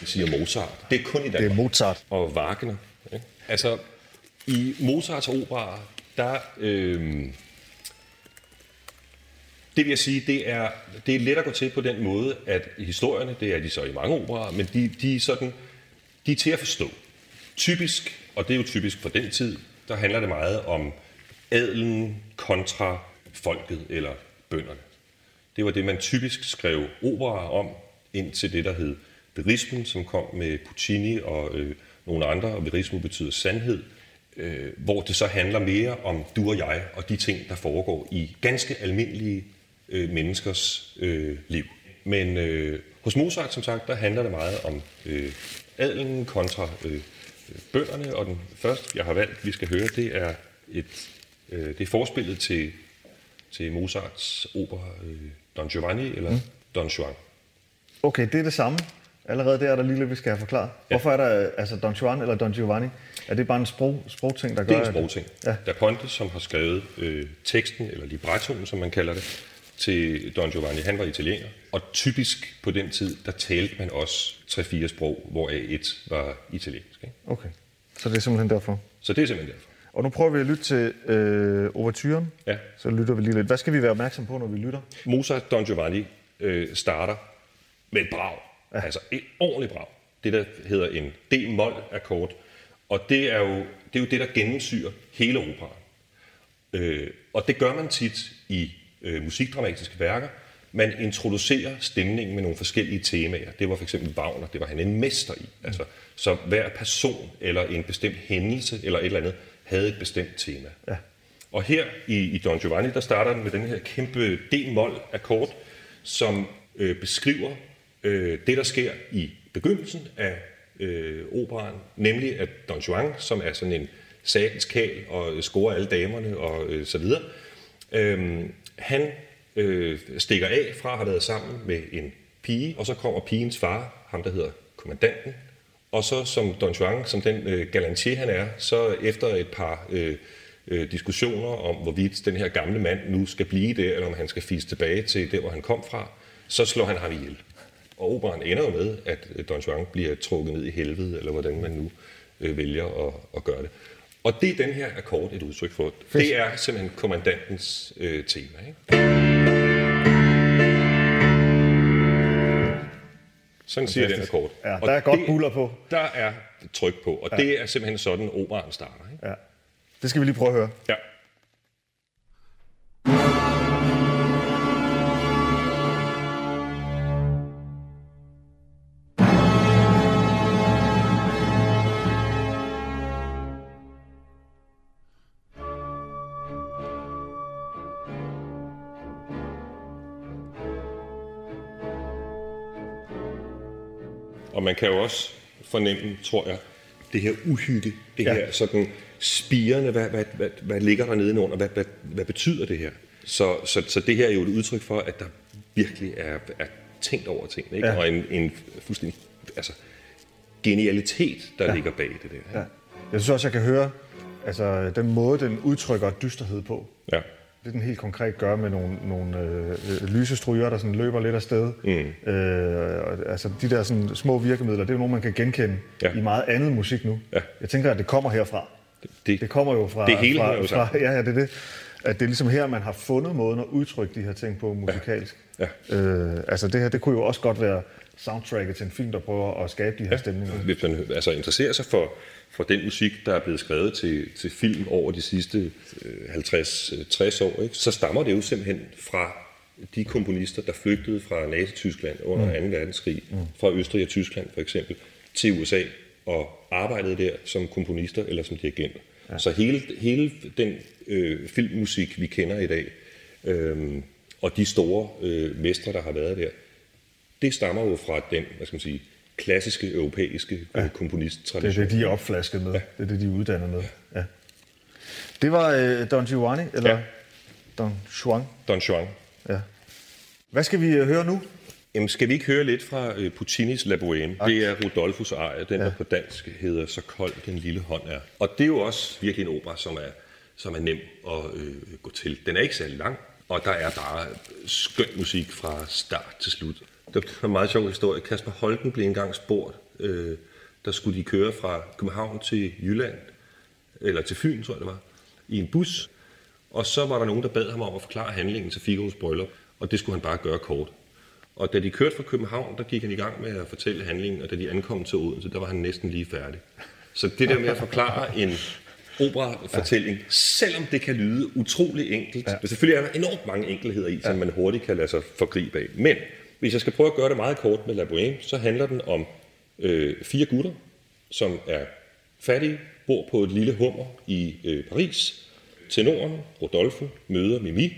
der siger Mozart. Det er kun i Danmark. Det er Mozart. Og Wagner. Ikke? Altså, i Mozarts opera, der... Øh, det vil jeg sige, det er, det er let at gå til på den måde, at historierne, det er de så i mange operer, men de, de, er sådan, de er til at forstå. Typisk, og det er jo typisk for den tid, der handler det meget om adelen kontra folket eller bønderne. Det var det, man typisk skrev operer om, indtil det, der hed verismen, som kom med Puccini og øh, nogle andre, og Verismen betyder sandhed øh, hvor det så handler mere om du og jeg og de ting, der foregår i ganske almindelige øh, menneskers øh, liv. Men øh, hos Mozart, som sagt, der handler det meget om øh, adelen kontra øh, bønderne, og den første, jeg har valgt, vi skal høre, det er et øh, det er forspillet til, til Mozarts opera øh, Don Giovanni eller mm. Don Juan. Okay, det er det samme. Allerede der er der lige lidt, vi skal have forklaret. Ja. Hvorfor er der altså Don Juan eller Don Giovanni? Er det bare en sprog, sprogting, der gør det? er en sprogting. Ja. Der er Ponte, som har skrevet øh, teksten, eller librettoen, som man kalder det, til Don Giovanni. Han var italiener, og typisk på den tid, der talte man også tre-fire sprog, hvoraf et var italiensk. Ikke? Okay, så det er simpelthen derfor? Så det er simpelthen derfor. Og nu prøver vi at lytte til øh, overturen. Ja. Så lytter vi lige lidt. Hvad skal vi være opmærksom på, når vi lytter? Mozart Don Giovanni øh, starter med et brag. Ja. Altså et ordentligt brag. Det, der hedder en D-mol-akkord. Og det er, jo, det er jo det, der gennemsyrer hele operaen. Øh, og det gør man tit i øh, musikdramatiske værker. Man introducerer stemningen med nogle forskellige temaer. Det var for eksempel Wagner, det var han en mester i. Altså, så hver person eller en bestemt hændelse eller et eller andet havde et bestemt tema. Ja. Og her i, i Don Giovanni, der starter den med den her kæmpe D-mol-akkord, som øh, beskriver øh, det, der sker i begyndelsen af øh, operaen, nemlig at Don Juan, som er sådan en satans kal og scorer alle damerne og øh, så videre, øh, han øh, stikker af fra at have været sammen med en pige, og så kommer pigens far, ham der hedder kommandanten, og så som Don Juan, som den øh, galantier han er, så efter et par øh, øh, diskussioner om, hvorvidt den her gamle mand nu skal blive det, eller om han skal fise tilbage til det, hvor han kom fra, så slår han ham ihjel. Og operaen ender jo med, at øh, Don Juan bliver trukket ned i helvede, eller hvordan man nu øh, vælger at, at gøre det. Og det er den her akkord et udtryk for. Fedt. Det er simpelthen kommandantens øh, tema. Ikke? Sådan siger den akkord. Ja, der er godt det, buller på. Der er tryk på, og ja. det er simpelthen sådan, operaen starter. Ikke? Ja. Det skal vi lige prøve at høre. Ja. Man kan jo også fornemme, tror jeg, det her uhygge, det ja. her sådan spirende, hvad, hvad, hvad, hvad ligger der nedenunder, hvad, hvad, hvad betyder det her? Så, så, så det her er jo et udtryk for, at der virkelig er, er tænkt over tingene, ikke? Ja. og en, en fuldstændig altså, genialitet, der ja. ligger bag det der. Ja. Jeg synes også, jeg kan høre altså, den måde, den udtrykker dysternhed på. Ja. Det den helt konkret gør med nogle, nogle øh, lysestryger, der sådan løber lidt afsted. Mm. Øh, altså de der sådan, små virkemidler, det er jo nogle, man kan genkende ja. i meget andet musik nu. Ja. Jeg tænker, at det kommer herfra. Det, det kommer jo fra... Det hele fra, jo fra, Ja, ja, det er det. At det er ligesom her, man har fundet måden at udtrykke de her ting på musikalsk. Ja. Ja. Øh, altså det her, det kunne jo også godt være soundtracket til en film, der prøver at skabe de her ja. stemninger. Hvis man altså interesserer sig for, for den musik, der er blevet skrevet til, til film over de sidste 50-60 år, ikke? så stammer det jo simpelthen fra de komponister, der flygtede fra Nazi-Tyskland under mm. 2. verdenskrig, mm. fra Østrig og Tyskland for eksempel, til USA og arbejdede der som komponister eller som dirigenter. Ja. Så hele, hele den øh, filmmusik, vi kender i dag, øh, og de store øh, mestre, der har været der, det stammer jo fra den, hvad skal man sige, klassiske europæiske ja. komponisttradition. Det er det, de er opflasket med. Ja. Det er det, de er uddannet med. Ja. Det var øh, Don Giovanni, eller ja. Don Juan? Don Juan. Ja. Hvad skal vi øh, høre nu? Jamen, skal vi ikke høre lidt fra øh, Puccinis La Bohème? Det er Rodolfos arie, den ja. der på dansk hedder Så kold den lille hånd er. Og det er jo også virkelig en opera, som er, som er nem at øh, gå til. Den er ikke særlig lang, og der er bare skøn musik fra start til slut. Det er en meget sjov historie. Kasper Holten blev engang spurgt, øh, der skulle de køre fra København til Jylland, eller til Fyn, tror jeg det var, i en bus. Og så var der nogen, der bad ham om at forklare handlingen til Figaro's bryllup, og det skulle han bare gøre kort. Og da de kørte fra København, der gik han i gang med at fortælle handlingen, og da de ankom til Odense, der var han næsten lige færdig. Så det der med at forklare en opera-fortælling, ja. selvom det kan lyde utrolig enkelt, ja. men selvfølgelig er der enormt mange enkelheder i, som ja. man hurtigt kan lade sig forgribe af. Men hvis jeg skal prøve at gøre det meget kort med La Bohème, så handler den om øh, fire gutter, som er fattige, bor på et lille hummer i øh, Paris. Tenoren, Rodolfo, møder Mimi.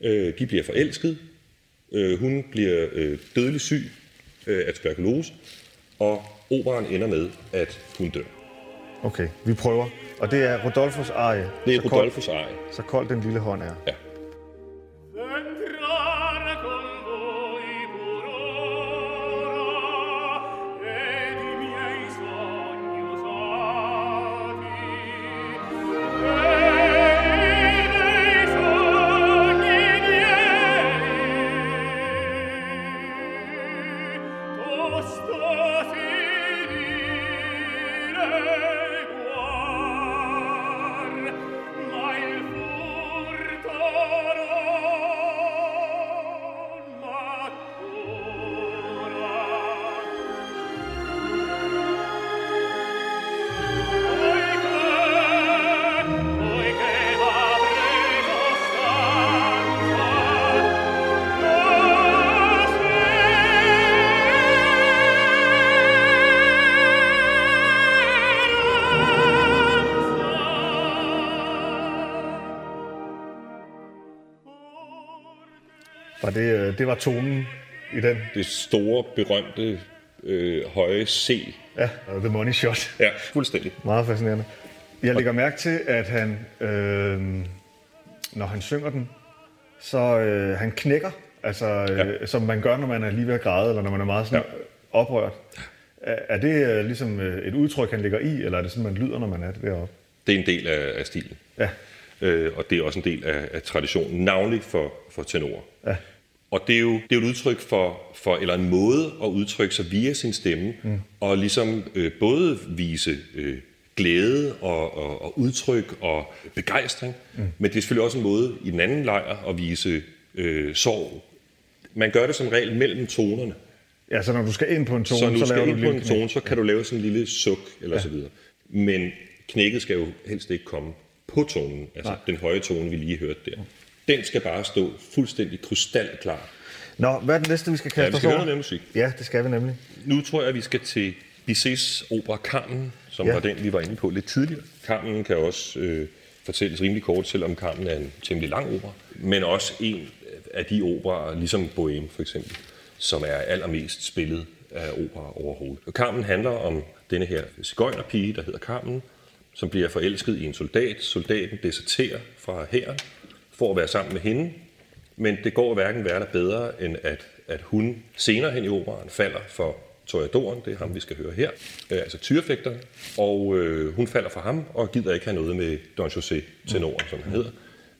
Øh, de bliver forelsket. Øh, hun bliver øh, dødelig syg øh, af tuberkulose, og operaen ender med, at hun dør. Okay, vi prøver. Og det er Rodolfos arie. Det er Rodolfos arie. Så kold den lille hånd er. Ja. Øh, det var tonen i den? Det store, berømte, øh, høje C. Ja, The Money Shot. Ja, fuldstændig. Meget fascinerende. Jeg lægger mærke til, at han, øh, når han synger den, så øh, han knækker, altså, øh, ja. som man gør, når man er lige ved at græde, eller når man er meget sådan, ja. oprørt. Er, er det øh, ligesom øh, et udtryk, han lægger i, eller er det sådan, man lyder, når man er deroppe? Det er en del af, af stilen. Ja. Øh, og det er også en del af, af traditionen, navnligt for, for tenorer. Ja. Og det er jo, det er jo et udtryk for, for, eller en måde at udtrykke sig via sin stemme, mm. og ligesom øh, både vise øh, glæde og, og, og udtryk og begejstring, mm. men det er selvfølgelig også en måde i den anden lejr at vise øh, sorg. Man gør det som regel mellem tonerne. Ja, så når du skal ind på en tone, så, når så, du laver skal du ind en på en tone, så kan du lave sådan en lille suk eller Ja. så videre. Men knækket skal jo helst ikke komme på tonen, altså Nej. den høje tone, vi lige hørte der. Den skal bare stå fuldstændig krystalklar. Nå, hvad er det næste, vi skal Ja, kaste vi os skal høre over? musik. Ja, det skal vi nemlig. Nu tror jeg, at vi skal til Bizets opera Carmen, som Ja. ja. var den, vi var inde på lidt tidligere. Carmen kan også øh, fortælles rimelig kort, selvom Carmen er en temmelig lang opera. Men også en af de operer, ligesom Bohème for eksempel, som er allermest spillet af opera overhovedet. Og Carmen handler om denne her cigøjnerpige, der hedder Carmen, som bliver forelsket i en soldat. Soldaten deserterer fra hæren for at være sammen med hende, men det går hverken værre bedre, end at, at hun senere hen i operaen falder for Toreadoren, det er ham, vi skal høre her, øh, altså tyrefægteren, og øh, hun falder for ham og gider ikke have noget med Don José tenoren, som han hedder,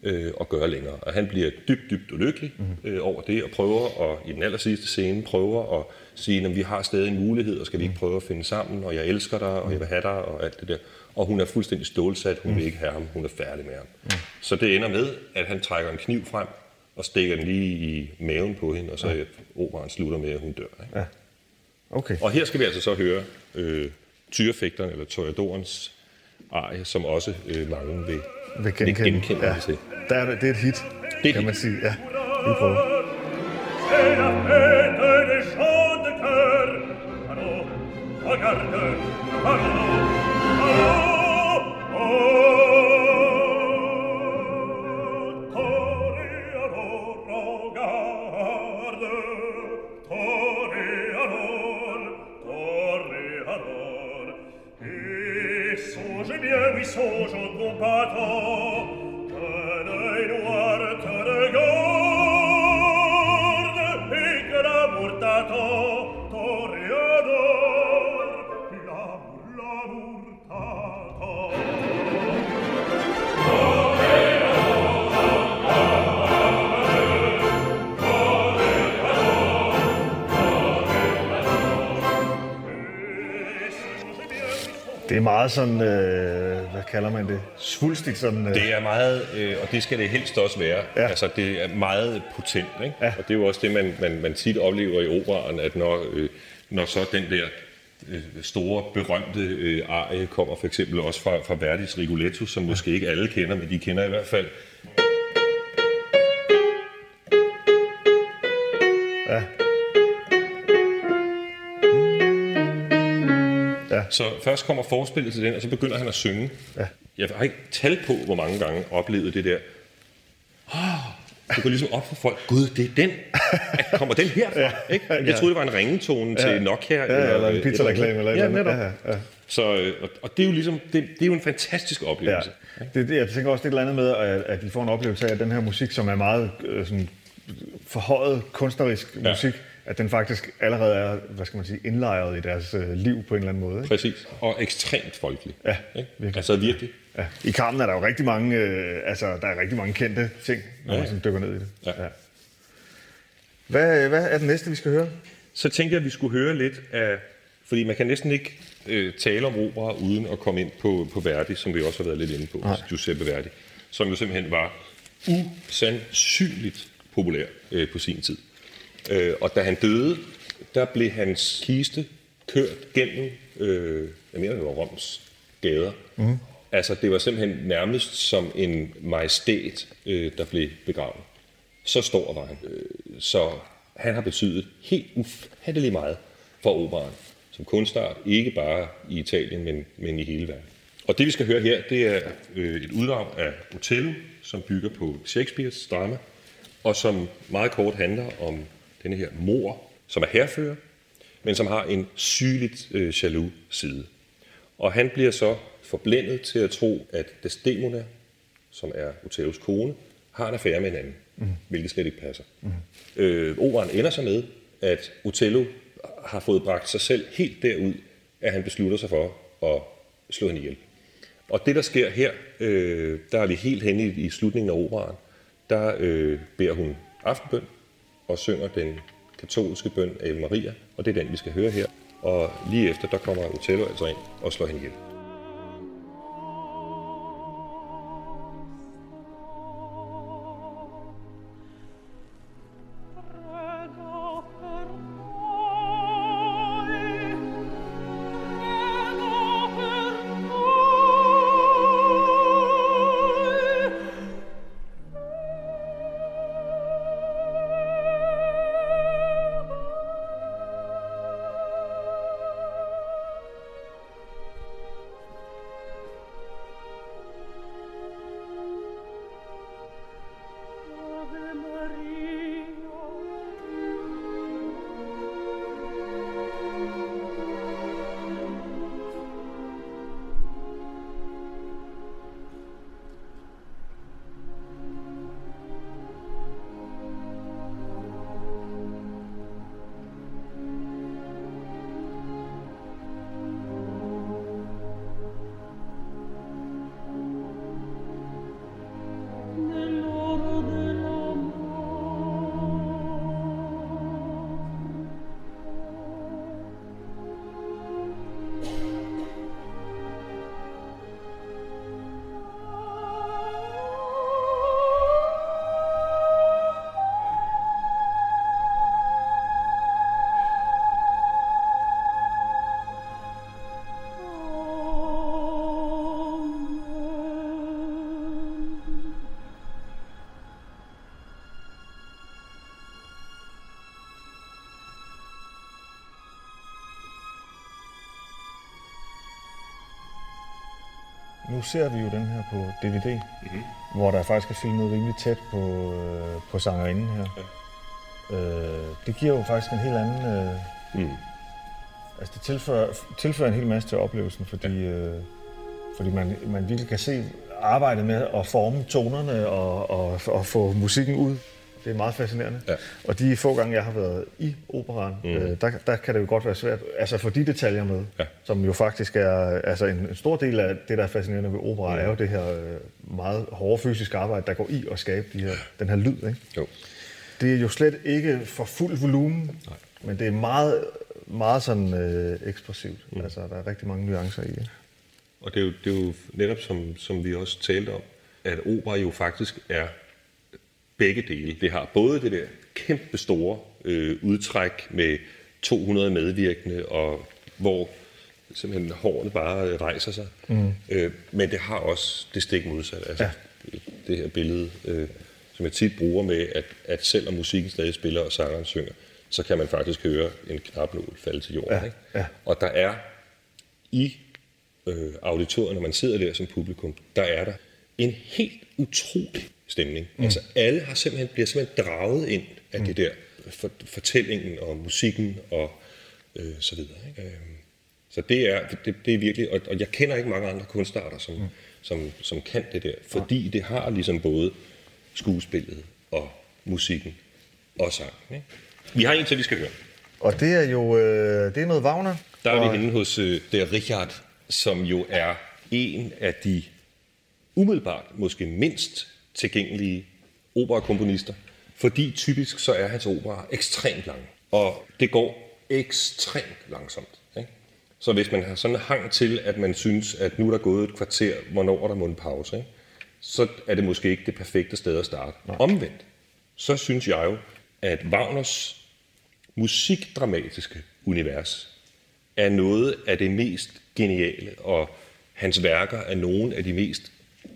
øh, at gøre længere. Og han bliver dybt, dybt ulykkelig øh, over det, og prøver, og i den aller sidste scene, prøver at sige, at vi har stadig en mulighed, og skal vi ikke prøve at finde sammen, og jeg elsker dig, og jeg vil have dig, og alt det der. Og hun er fuldstændig stålsat, hun vil ikke have ham, hun er færdig med ham. Så det ender med, at han trækker en kniv frem, og stikker den lige i maven på hende, og så ja. operaen slutter med, at hun dør. Ikke? Ja. Okay. Og her skal vi altså så høre øh, tyrefægteren, eller toreadorens arie, som også øh, mange vil, Vil genkende. genkende Ja. til. Der er, det det er et hit, Det er kan et man hit. sige. Ja, vi prøver. Des chants de cœur. Allô, regarde, Det er meget sådan, øh, kalder man det? Svulstigt sådan. Øh. Det er meget, øh, og det skal det helst også være. Ja. Altså, det er meget potent, ikke? Ja. Og det er jo også det, man, man, man tit oplever i operaen, at når, øh, når så den der øh, store, berømte øh, arie kommer for eksempel også fra, fra Verdis Rigoletto, som måske ikke alle kender, men de kender i hvert fald. Så først kommer forspillet til den, og så begynder han at synge. Ja. Jeg har ikke tal på, hvor mange gange oplevet det der. Oh, det går ligesom op for folk. Gud, det er den. Kommer den herfra? Ja. Ikke? Jeg Ja. troede, det var en ringetone Ja. til Nokia. Ja, eller en pizzareklame eller et ja, eller andet. netop. Ja, ja. Så, øh, og, og det er jo ligesom, det, det er jo en fantastisk Ja. oplevelse. Det, det, jeg tænker også, det er et eller andet med, at, at de får en oplevelse af, at den her musik, som er meget øh, sådan, forhøjet kunstnerisk Ja. At den faktisk allerede er, hvad skal man sige, indlejret i deres øh, liv på en eller anden måde. Ikke? Præcis. Og ekstremt folkelig. Ja, ikke? virkelig. Altså virkelig. Ja. I Carmen er der jo rigtig mange, øh, altså, der er rigtig mange kendte ting, når Ja. man sådan dykker ned i det. Ja. Ja. Hvad, hvad er det næste, vi skal høre? Så tænkte jeg, at vi skulle høre lidt af... Fordi man kan næsten ikke øh, tale om opera, uden at komme ind på, på Verdi, som vi også har været lidt inde på, Nej. Giuseppe Verdi, som jo simpelthen var usandsynligt populær øh, på sin tid. Øh, og da han døde, der blev hans kiste kørt gennem, øh, jeg mener, det var Roms gader. Mm. Altså, det var simpelthen nærmest som en majestæt, øh, der blev begravet. Så stor var han. Øh, så han har betydet helt ufattelig meget for operaen som kunstart, ikke bare i Italien, men, men i hele verden. Og det, vi skal høre her, det er øh, et uddrag af Otello, som bygger på Shakespeares drama. og som meget kort handler om denne her mor, som er herfører, men som har en sygeligt øh, jaloux side. Og han bliver så forblændet til at tro, at Desdemona, som er Otellos kone, har en affære med en anden, mm. hvilket slet ikke passer. Mm. Øh, operen ender så med, at Otello har fået bragt sig selv helt derud, at han beslutter sig for at slå hende ihjel. Og det, der sker her, øh, der er vi helt henne i, i slutningen af operaen, der øh, beder hun aftenbøn og synger den katolske bøn af Maria, og det er den, vi skal høre her. Og lige efter, der kommer Otello altså ind og slår hende ihjel. Nu ser vi jo den her på DVD, mm-hmm. hvor der faktisk er filmet rimelig tæt på, øh, på sangerinden her. Ja. Øh, det giver jo faktisk en helt anden... Øh, mm. Altså det tilfører, tilfører en hel masse til oplevelsen, fordi, ja. øh, fordi man, man virkelig kan se arbejdet med at forme tonerne og, og, og få musikken ud. Det er meget fascinerende. Ja. Og de få gange, jeg har været i operan, mm. øh, der, der kan det jo godt være svært, altså for de detaljer med, ja. som jo faktisk er, altså en, en stor del af det, der er fascinerende ved opera, mm. er jo det her øh, meget hårde fysiske arbejde, der går i at skabe de her, den her lyd. Ikke? Jo. Det er jo slet ikke for fuld volumen, Nej. men det er meget, meget sådan øh, ekspressivt. Mm. Altså, der er rigtig mange nuancer i det. Og det er jo, det er jo netop, som, som vi også talte om, at opera jo faktisk er begge dele. Det har både det der kæmpe store øh, udtræk med 200 medvirkende, og hvor simpelthen hårene bare rejser sig. Mm. Øh, men det har også det stik modsatte. Altså, ja. Det her billede, øh, som jeg tit bruger med, at, at selvom musikken stadig spiller og sangeren synger, så kan man faktisk høre en knapnål falde til jorden. Ja. Ikke? Ja. Og der er i øh, auditoriet, når man sidder der som publikum, der er der en helt utrolig stemning. Mm. Altså alle har simpelthen, bliver simpelthen draget ind af mm. det der for, fortællingen og musikken og øh, så videre. Ikke? Øh, så det er, det, det er virkelig, og, og jeg kender ikke mange andre kunstarter, som, mm. som, som kan det der, fordi det har ligesom både skuespillet og musikken og sang. Ikke? Vi har en til, vi skal høre. Og det er jo øh, det er noget Wagner. Der er og... vi henne hos øh, der Richard, som jo er en af de umiddelbart måske mindst tilgængelige operakomponister, fordi typisk så er hans opera ekstremt lang, og det går ekstremt langsomt. Ikke? Så hvis man har sådan en hang til, at man synes, at nu er der gået et kvarter, hvornår er der må en pause, ikke? så er det måske ikke det perfekte sted at starte. Nej. Omvendt, så synes jeg jo, at Wagners musikdramatiske univers er noget af det mest geniale, og hans værker er nogle af de mest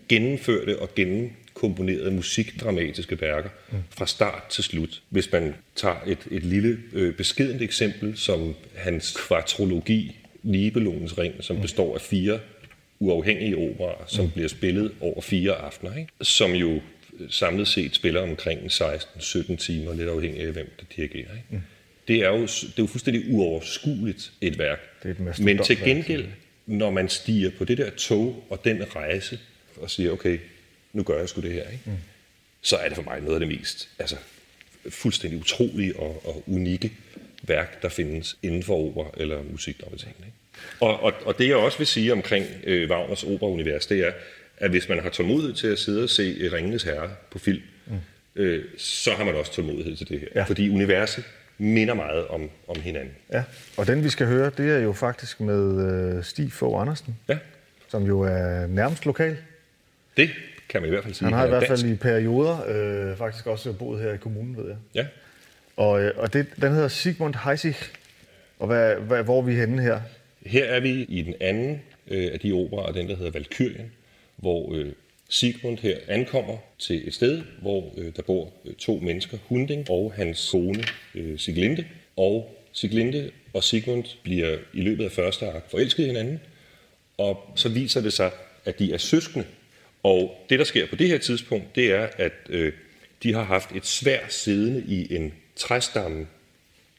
gennemførte og gennem komponerede musikdramatiske værker fra start til slut. Hvis man tager et, et lille øh, beskedent eksempel som hans kvartrologi, Nibelungens Ring, som mm. består af fire uafhængige operaer, som mm. bliver spillet over fire aftener, ikke? som jo samlet set spiller omkring 16-17 timer, lidt afhængig af, hvem der dirigerer. Ikke? Mm. Det, er jo, det er jo fuldstændig uoverskueligt et værk. Det er et Men til gengæld, når man stiger på det der tog og den rejse, og siger, okay, nu gør jeg sgu det her, ikke? Mm. så er det for mig noget af det mest altså, fuldstændig utrolige og, og unikke værk, der findes inden for opera eller musikdramatik. Ikke? Og, og, og det jeg også vil sige omkring øh, Wagners operaunivers, det er, at hvis man har tålmodighed til at sidde og se øh, Ringenes Herre på film, mm. øh, så har man også tålmodighed til det her. Ja. Fordi universet minder meget om, om hinanden. Ja, og den vi skal høre, det er jo faktisk med øh, Stig Fogh Andersen, ja. som jo er nærmest lokal. Det kan man i hvert fald sige. Han har i er hvert fald dansk. i perioder øh, faktisk også boet her i kommunen, ved jeg. Ja. Og, øh, og det, den hedder Sigmund Heisig. Og hvad, hvad, hvor er vi henne her? Her er vi i den anden øh, af de operer, den der hedder Valkyrien, hvor øh, Sigmund her ankommer til et sted, hvor øh, der bor øh, to mennesker, Hunding og hans kone øh, Siglinde. Og Siglinde og Sigmund bliver i løbet af første akt forelsket i hinanden, og så viser det sig, at de er søskende. Og det, der sker på det her tidspunkt, det er, at øh, de har haft et svær siddende i en træstamme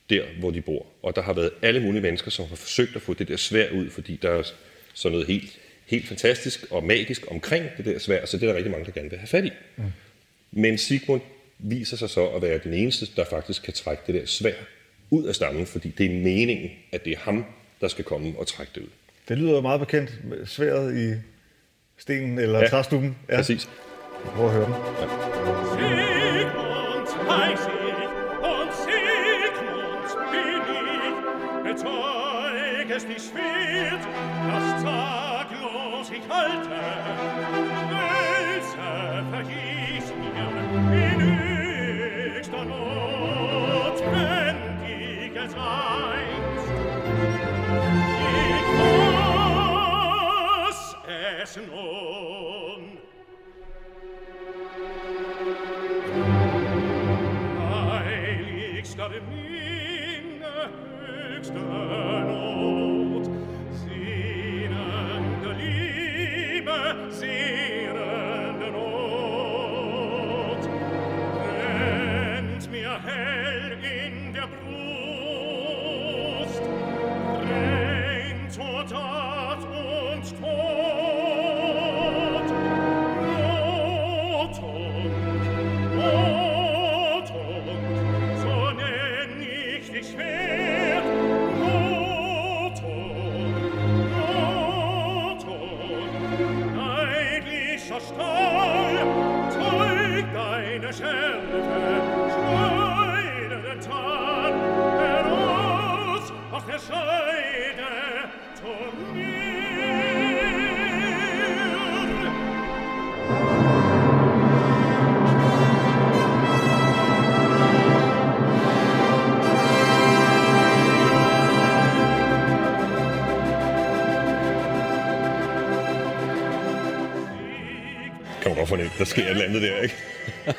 der, hvor de bor. Og der har været alle mulige mennesker, som har forsøgt at få det der svær ud, fordi der er sådan noget helt, helt fantastisk og magisk omkring det der svær, så det er der rigtig mange, der gerne vil have fat i. Mm. Men Sigmund viser sig så at være den eneste, der faktisk kan trække det der svær ud af stammen, fordi det er meningen, at det er ham, der skal komme og trække det ud. Det lyder jo meget bekendt. Sværet i stenen eller Ja, ja, træstuben. Ja, præcis. Prøv at høre den. Ich. Bezeugest die Schwert, das zaglos ich halte. Wälze verhieß mir in es nun. Godt fornemme, der sker et eller andet der, ikke?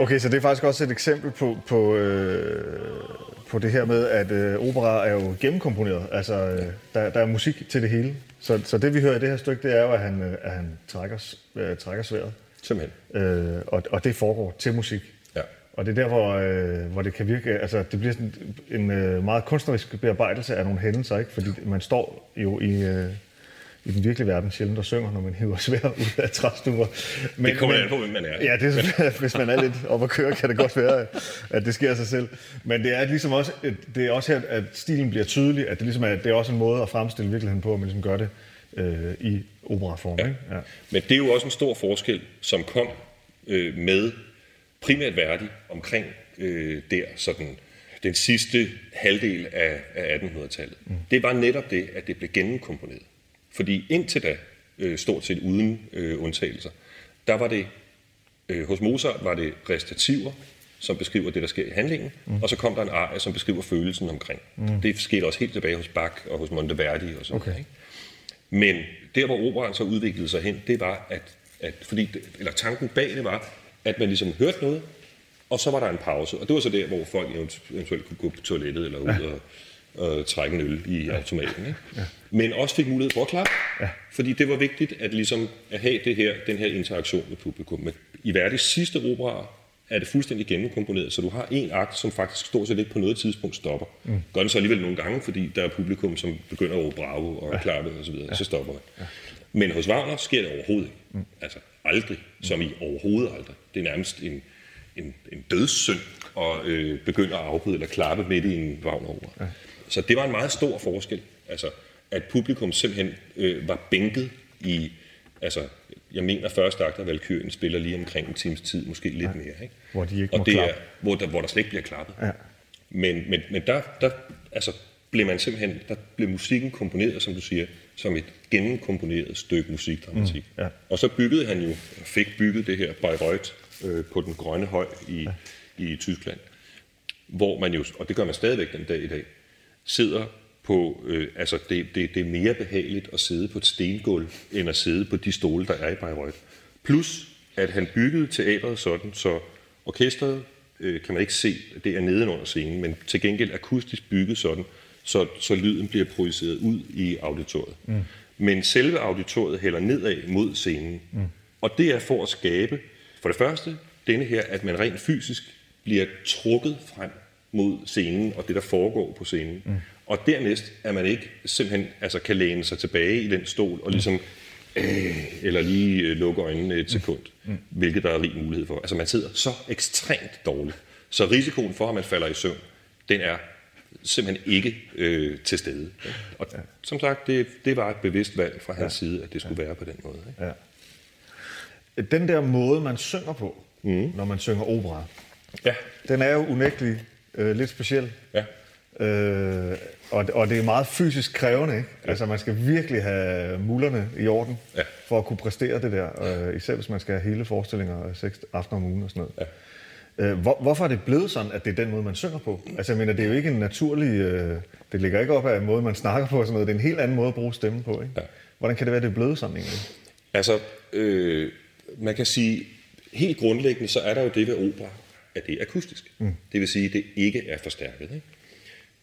Okay, så det er faktisk også et eksempel på, på, øh, på det her med, at øh, opera er jo gennemkomponeret. Altså, øh, der, der er musik til det hele. Så, så det vi hører i det her stykke, det er jo, at han, øh, at han trækker, øh, trækker sværet. Simpelthen. Øh, og, og det foregår til musik. Ja. Og det er der, hvor, øh, hvor det kan virke, altså det bliver sådan en øh, meget kunstnerisk bearbejdelse af nogle hændelser, ikke? fordi man står jo i, øh, i den virkelige verden sjældent og synger, når man hiver svær ud af træstuer. Det kommer an på, hvem man er. Ja, det er, hvis man er lidt op at køre, kan det godt være, at det sker af sig selv. Men det er ligesom også, det er også her, at stilen bliver tydelig, at det, ligesom er, det er også en måde at fremstille virkeligheden på, at man ligesom gør det øh, i operaform. Ja. Ikke? Ja. Men det er jo også en stor forskel, som kom øh, med primært Verdi omkring øh, der sådan den sidste halvdel af, af 1800-tallet. Mm. Det var netop det, at det blev gennemkomponeret. Fordi indtil da, øh, stort set uden øh, undtagelser, der var det, øh, hos Mozart var det recitativer, som beskriver det, der sker i handlingen, mm. og så kom der en arie, som beskriver følelsen omkring. Mm. Det skete også helt tilbage hos Bach og hos Monteverdi og sådan Okay. noget. Men der, hvor operaen så udviklede sig hen, det var, at, at fordi det, eller tanken bag det var, at man ligesom hørte noget, og så var der en pause. Og det var så der, hvor folk eventu- eventuelt kunne gå på toilettet eller ud Ja. og og trække en øl i automaten. Ikke? Ja. Men også fik mulighed for at klappe. Ja. Fordi det var vigtigt at, ligesom, at have det her, den her interaktion med publikum. Men I Verdis sidste opera er det fuldstændig gennemkomponeret, så du har en akt, som faktisk stort set ikke på noget tidspunkt stopper. Mm. Gør den så alligevel nogle gange, fordi der er publikum, som begynder at råbe bravo og ja. klappe osv., så, ja. så stopper det. Ja. Men hos Wagner sker det overhovedet ikke. Mm. Altså aldrig, som i overhovedet aldrig. Det er nærmest en, en, en dødssynd at øh, begynde at afbryde eller klappe midt i en Wagner-opera. Ja. Så det var en meget stor forskel. Altså, at publikum simpelthen øh, var bænket i, altså, jeg mener første akt af Valkyrien spiller lige omkring en times tid, måske lidt ja. mere. Ikke? Hvor de ikke og det klappe. er, hvor der, hvor der slet ikke bliver klappet. Ja. Men, men, men der, der altså, blev man simpelthen, der blev musikken komponeret, som du siger, som et gennemkomponeret stykke musikdramatik. Mm, ja. Og så byggede han jo, fik bygget det her Bayreuth øh, på den grønne høj i, ja. i Tyskland, hvor man jo, og det gør man stadigvæk den dag i dag, sidder på, øh, altså det, det, det er mere behageligt at sidde på et stengulv, end at sidde på de stole, der er i Bayreuth. Plus, at han byggede teatret sådan, så orkestret øh, kan man ikke se, det er nedenunder scenen, men til gengæld akustisk bygget sådan, så, så lyden bliver projiceret ud i auditoriet. Mm. Men selve auditoriet hælder nedad mod scenen. Mm. Og det er for at skabe, for det første, denne her, at man rent fysisk bliver trukket frem mod scenen og det, der foregår på scenen. Mm. Og dernæst, at man ikke simpelthen altså, kan læne sig tilbage i den stol og ligesom, øh, eller lige øh, lukke øjnene et sekund, mm. hvilket der er rig mulighed for. Altså man sidder så ekstremt dårligt. Så risikoen for, at man falder i søvn, den er simpelthen ikke øh, til stede. Og ja. som sagt, det, det var et bevidst valg fra hans ja. side, at det skulle ja. være på den måde. Ikke? Ja. Den der måde, man synger på, mm. når man synger opera, ja. den er jo unægteligt øh, lidt speciel. Ja. Øh, og, og det er meget fysisk krævende, ikke? Ja. Altså man skal virkelig have mullerne i orden, ja. for at kunne præstere det der. Øh, især hvis man skal have hele forestillinger seks aftener om ugen og sådan noget. Ja. Øh, hvor, hvorfor er det blevet sådan, at det er den måde, man synger på? Altså jeg mener, det er jo ikke en naturlig... Øh, det ligger ikke op af en måde, man snakker på og sådan noget. Det er en helt anden måde at bruge stemme på, ikke? Ja. Hvordan kan det være, det er blevet sådan egentlig? Altså, øh, man kan sige, helt grundlæggende, så er der jo det ved opera, at det er akustisk. Mm. Det vil sige, at det ikke er forstærket. Ikke?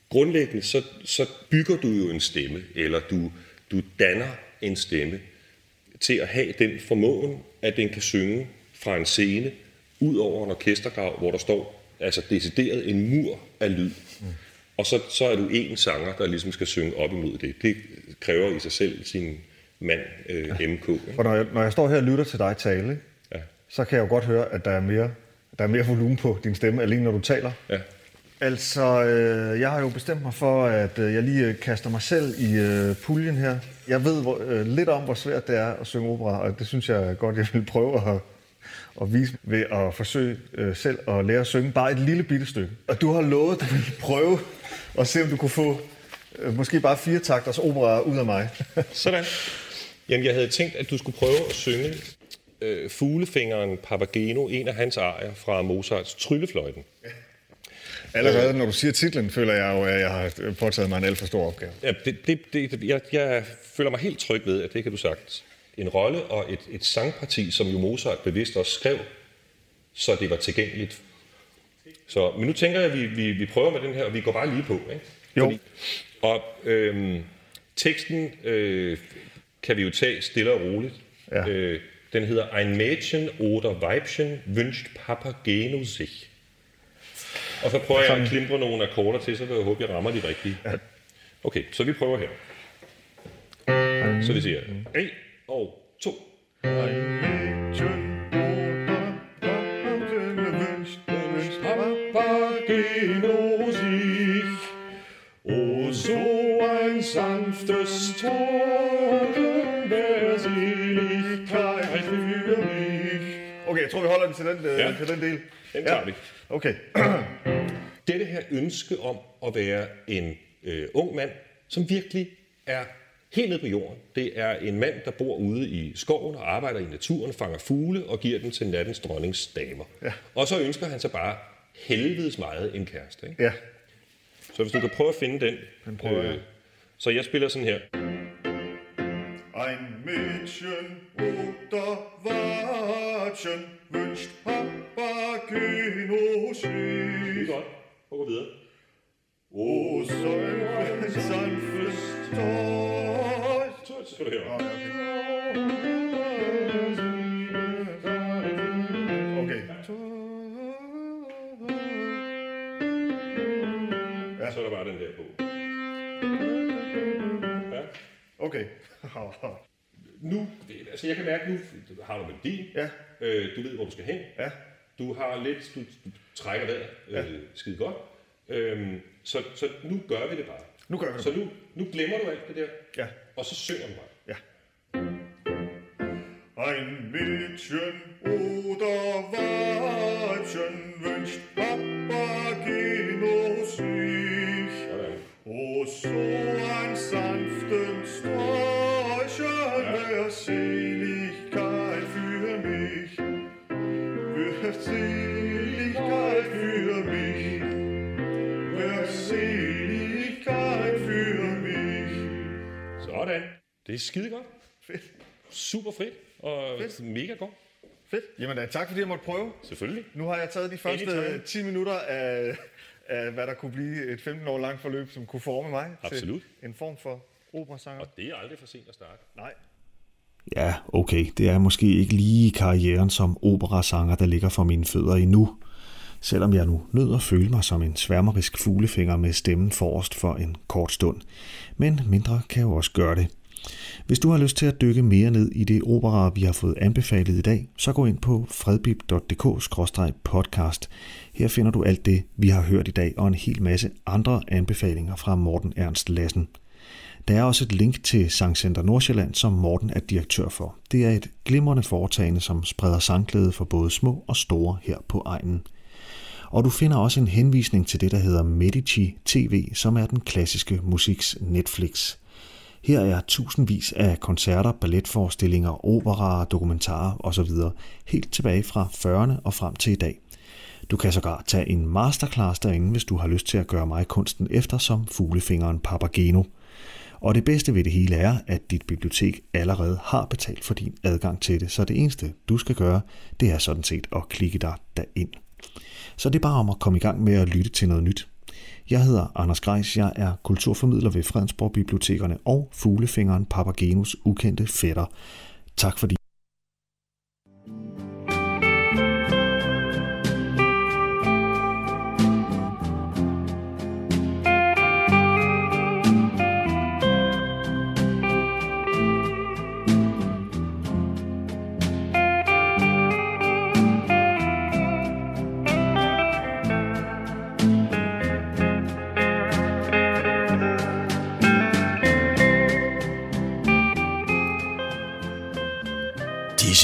Grundlæggende, så, så bygger du jo en stemme, eller du, du danner en stemme til at have den formåen, at den kan synge fra en scene, ud over en orkestergrav, hvor der står altså decideret en mur af lyd. Mm. Og så, så er du en sanger, der ligesom skal synge op imod det. Det kræver i sig selv sin mand, øh, ja. MK. Ikke? For når jeg, når jeg står her og lytter til dig tale? Ja. så kan jeg jo godt høre, at der er mere, der er mere volumen på din stemme, alene når du taler. Ja. Altså, øh, jeg har jo bestemt mig for, at øh, jeg lige øh, kaster mig selv i øh, puljen her. Jeg ved hvor, øh, lidt om, hvor svært det er at synge opera, og det synes jeg godt, jeg vil prøve at, at vise ved at forsøge øh, selv at lære at synge bare et lille bitte stykke. Og du har lovet, at du vil prøve at se, om du kunne få øh, måske bare fire takters opera ud af mig. Sådan. Jamen, jeg havde tænkt, at du skulle prøve at synge øh, fuglefingeren Papageno, en af hans arier fra Mozarts Tryllefløjten. Allerede når du siger titlen, føler jeg jo, at jeg har påtaget mig en alt for stor opgave. Ja, det, det, det, jeg, jeg føler mig helt tryg ved, at det kan du sagtens. En rolle og et, et sangparti, som jo Mozart bevidst også skrev, så det var tilgængeligt. Så, men nu tænker jeg, at vi, vi, vi prøver med den her, og vi går bare lige på. Ikke? Jo. Fordi, og øhm, teksten øh, kan vi jo tage stille og roligt. Ja. Øh, den hedder Ein Mädchen oder Weibchen wünscht Papageno sich. Og så prøver jeg at klimpe nogle akkorder til, så vil jeg håbe, jeg rammer de rigtige. Okay, så vi prøver her. Så vi siger 1 og 2. Papageno sich, o so ein sanftes Token Okay, jeg tror, vi holder den til den, øh, Ja. til den del. Den tager vi. Okay. Dette her ønske om at være en øh, ung mand, som virkelig er helt nede på jorden. Det er en mand, der bor ude i skoven og arbejder i naturen, fanger fugle og giver den til nattens dronnings damer. Ja. Og så ønsker han sig bare helvedes meget en kæreste. Ikke? Ja. Så hvis du kan prøve at finde den. Den prøver jeg. så jeg spiller sådan her. Ein Mädchen oder Weibchen wünscht Papageno sich. Skide godt. Prøv at gå videre. O solchen sanftes Tor. Så skal du høre. Okay. Ja. Så er der bare den der på. Ja. Okay. nu, altså jeg kan mærke, nu har du melodi. Ja. Øh, du ved, hvor du skal hen. Ja. Du har lidt, du, du trækker vejret Ja. øh, skide godt. Øhm, så, så nu gør vi det bare. Nu gør vi det Så nu, nu glemmer du alt det der. Ja. Og så synger du bare. Ja. Ein Mädchen oder Weibchen wünscht Papageno sich. O so ein sanften Sträucher wär Seligkeit für mich. Wär Seligkeit für mich. Wär Seligkeit für mich. Sådan. Det er skide godt. Fedt. Super frit. Og Fedt. mega godt. Fedt. Jamen da, tak fordi jeg måtte prøve. Selvfølgelig. Nu har jeg taget de første Anytime. 10 minutter af, af, hvad der kunne blive et 15 år langt forløb, som kunne forme mig Absolut. til en form for operasanger. Og det er aldrig for sent at starte. Nej. Ja, okay, det er måske ikke lige karrieren som operasanger, der ligger for mine fødder endnu. Selvom jeg nu nød at føle mig som en sværmerisk fuglefinger med stemmen forrest for en kort stund. Men mindre kan jo også gøre det. Hvis du har lyst til at dykke mere ned i det opera, vi har fået anbefalet i dag, så gå ind på fredbib.dk-podcast. Her finder du alt det, vi har hørt i dag, og en hel masse andre anbefalinger fra Morten Ernst Lassen. Der er også et link til Sangcenter Nordsjælland, som Morten er direktør for. Det er et glimrende foretagende, som spreder sangklæde for både små og store her på egnen. Og du finder også en henvisning til det, der hedder Medici TV, som er den klassiske musiks Netflix. Her er tusindvis af koncerter, balletforestillinger, operaer, dokumentarer osv. helt tilbage fra 40'erne og frem til i dag. Du kan sågar tage en masterclass derinde, hvis du har lyst til at gøre mig kunsten efter som fuglefingeren Papageno. Og det bedste ved det hele er, at dit bibliotek allerede har betalt for din adgang til det, så det eneste du skal gøre, det er sådan set at klikke dig derind. Så det er bare om at komme i gang med at lytte til noget nyt. Jeg hedder Anders Greis, jeg er kulturformidler ved Fredensborg Bibliotekerne og fuglefingeren Papagenos ukendte fætter. Tak fordi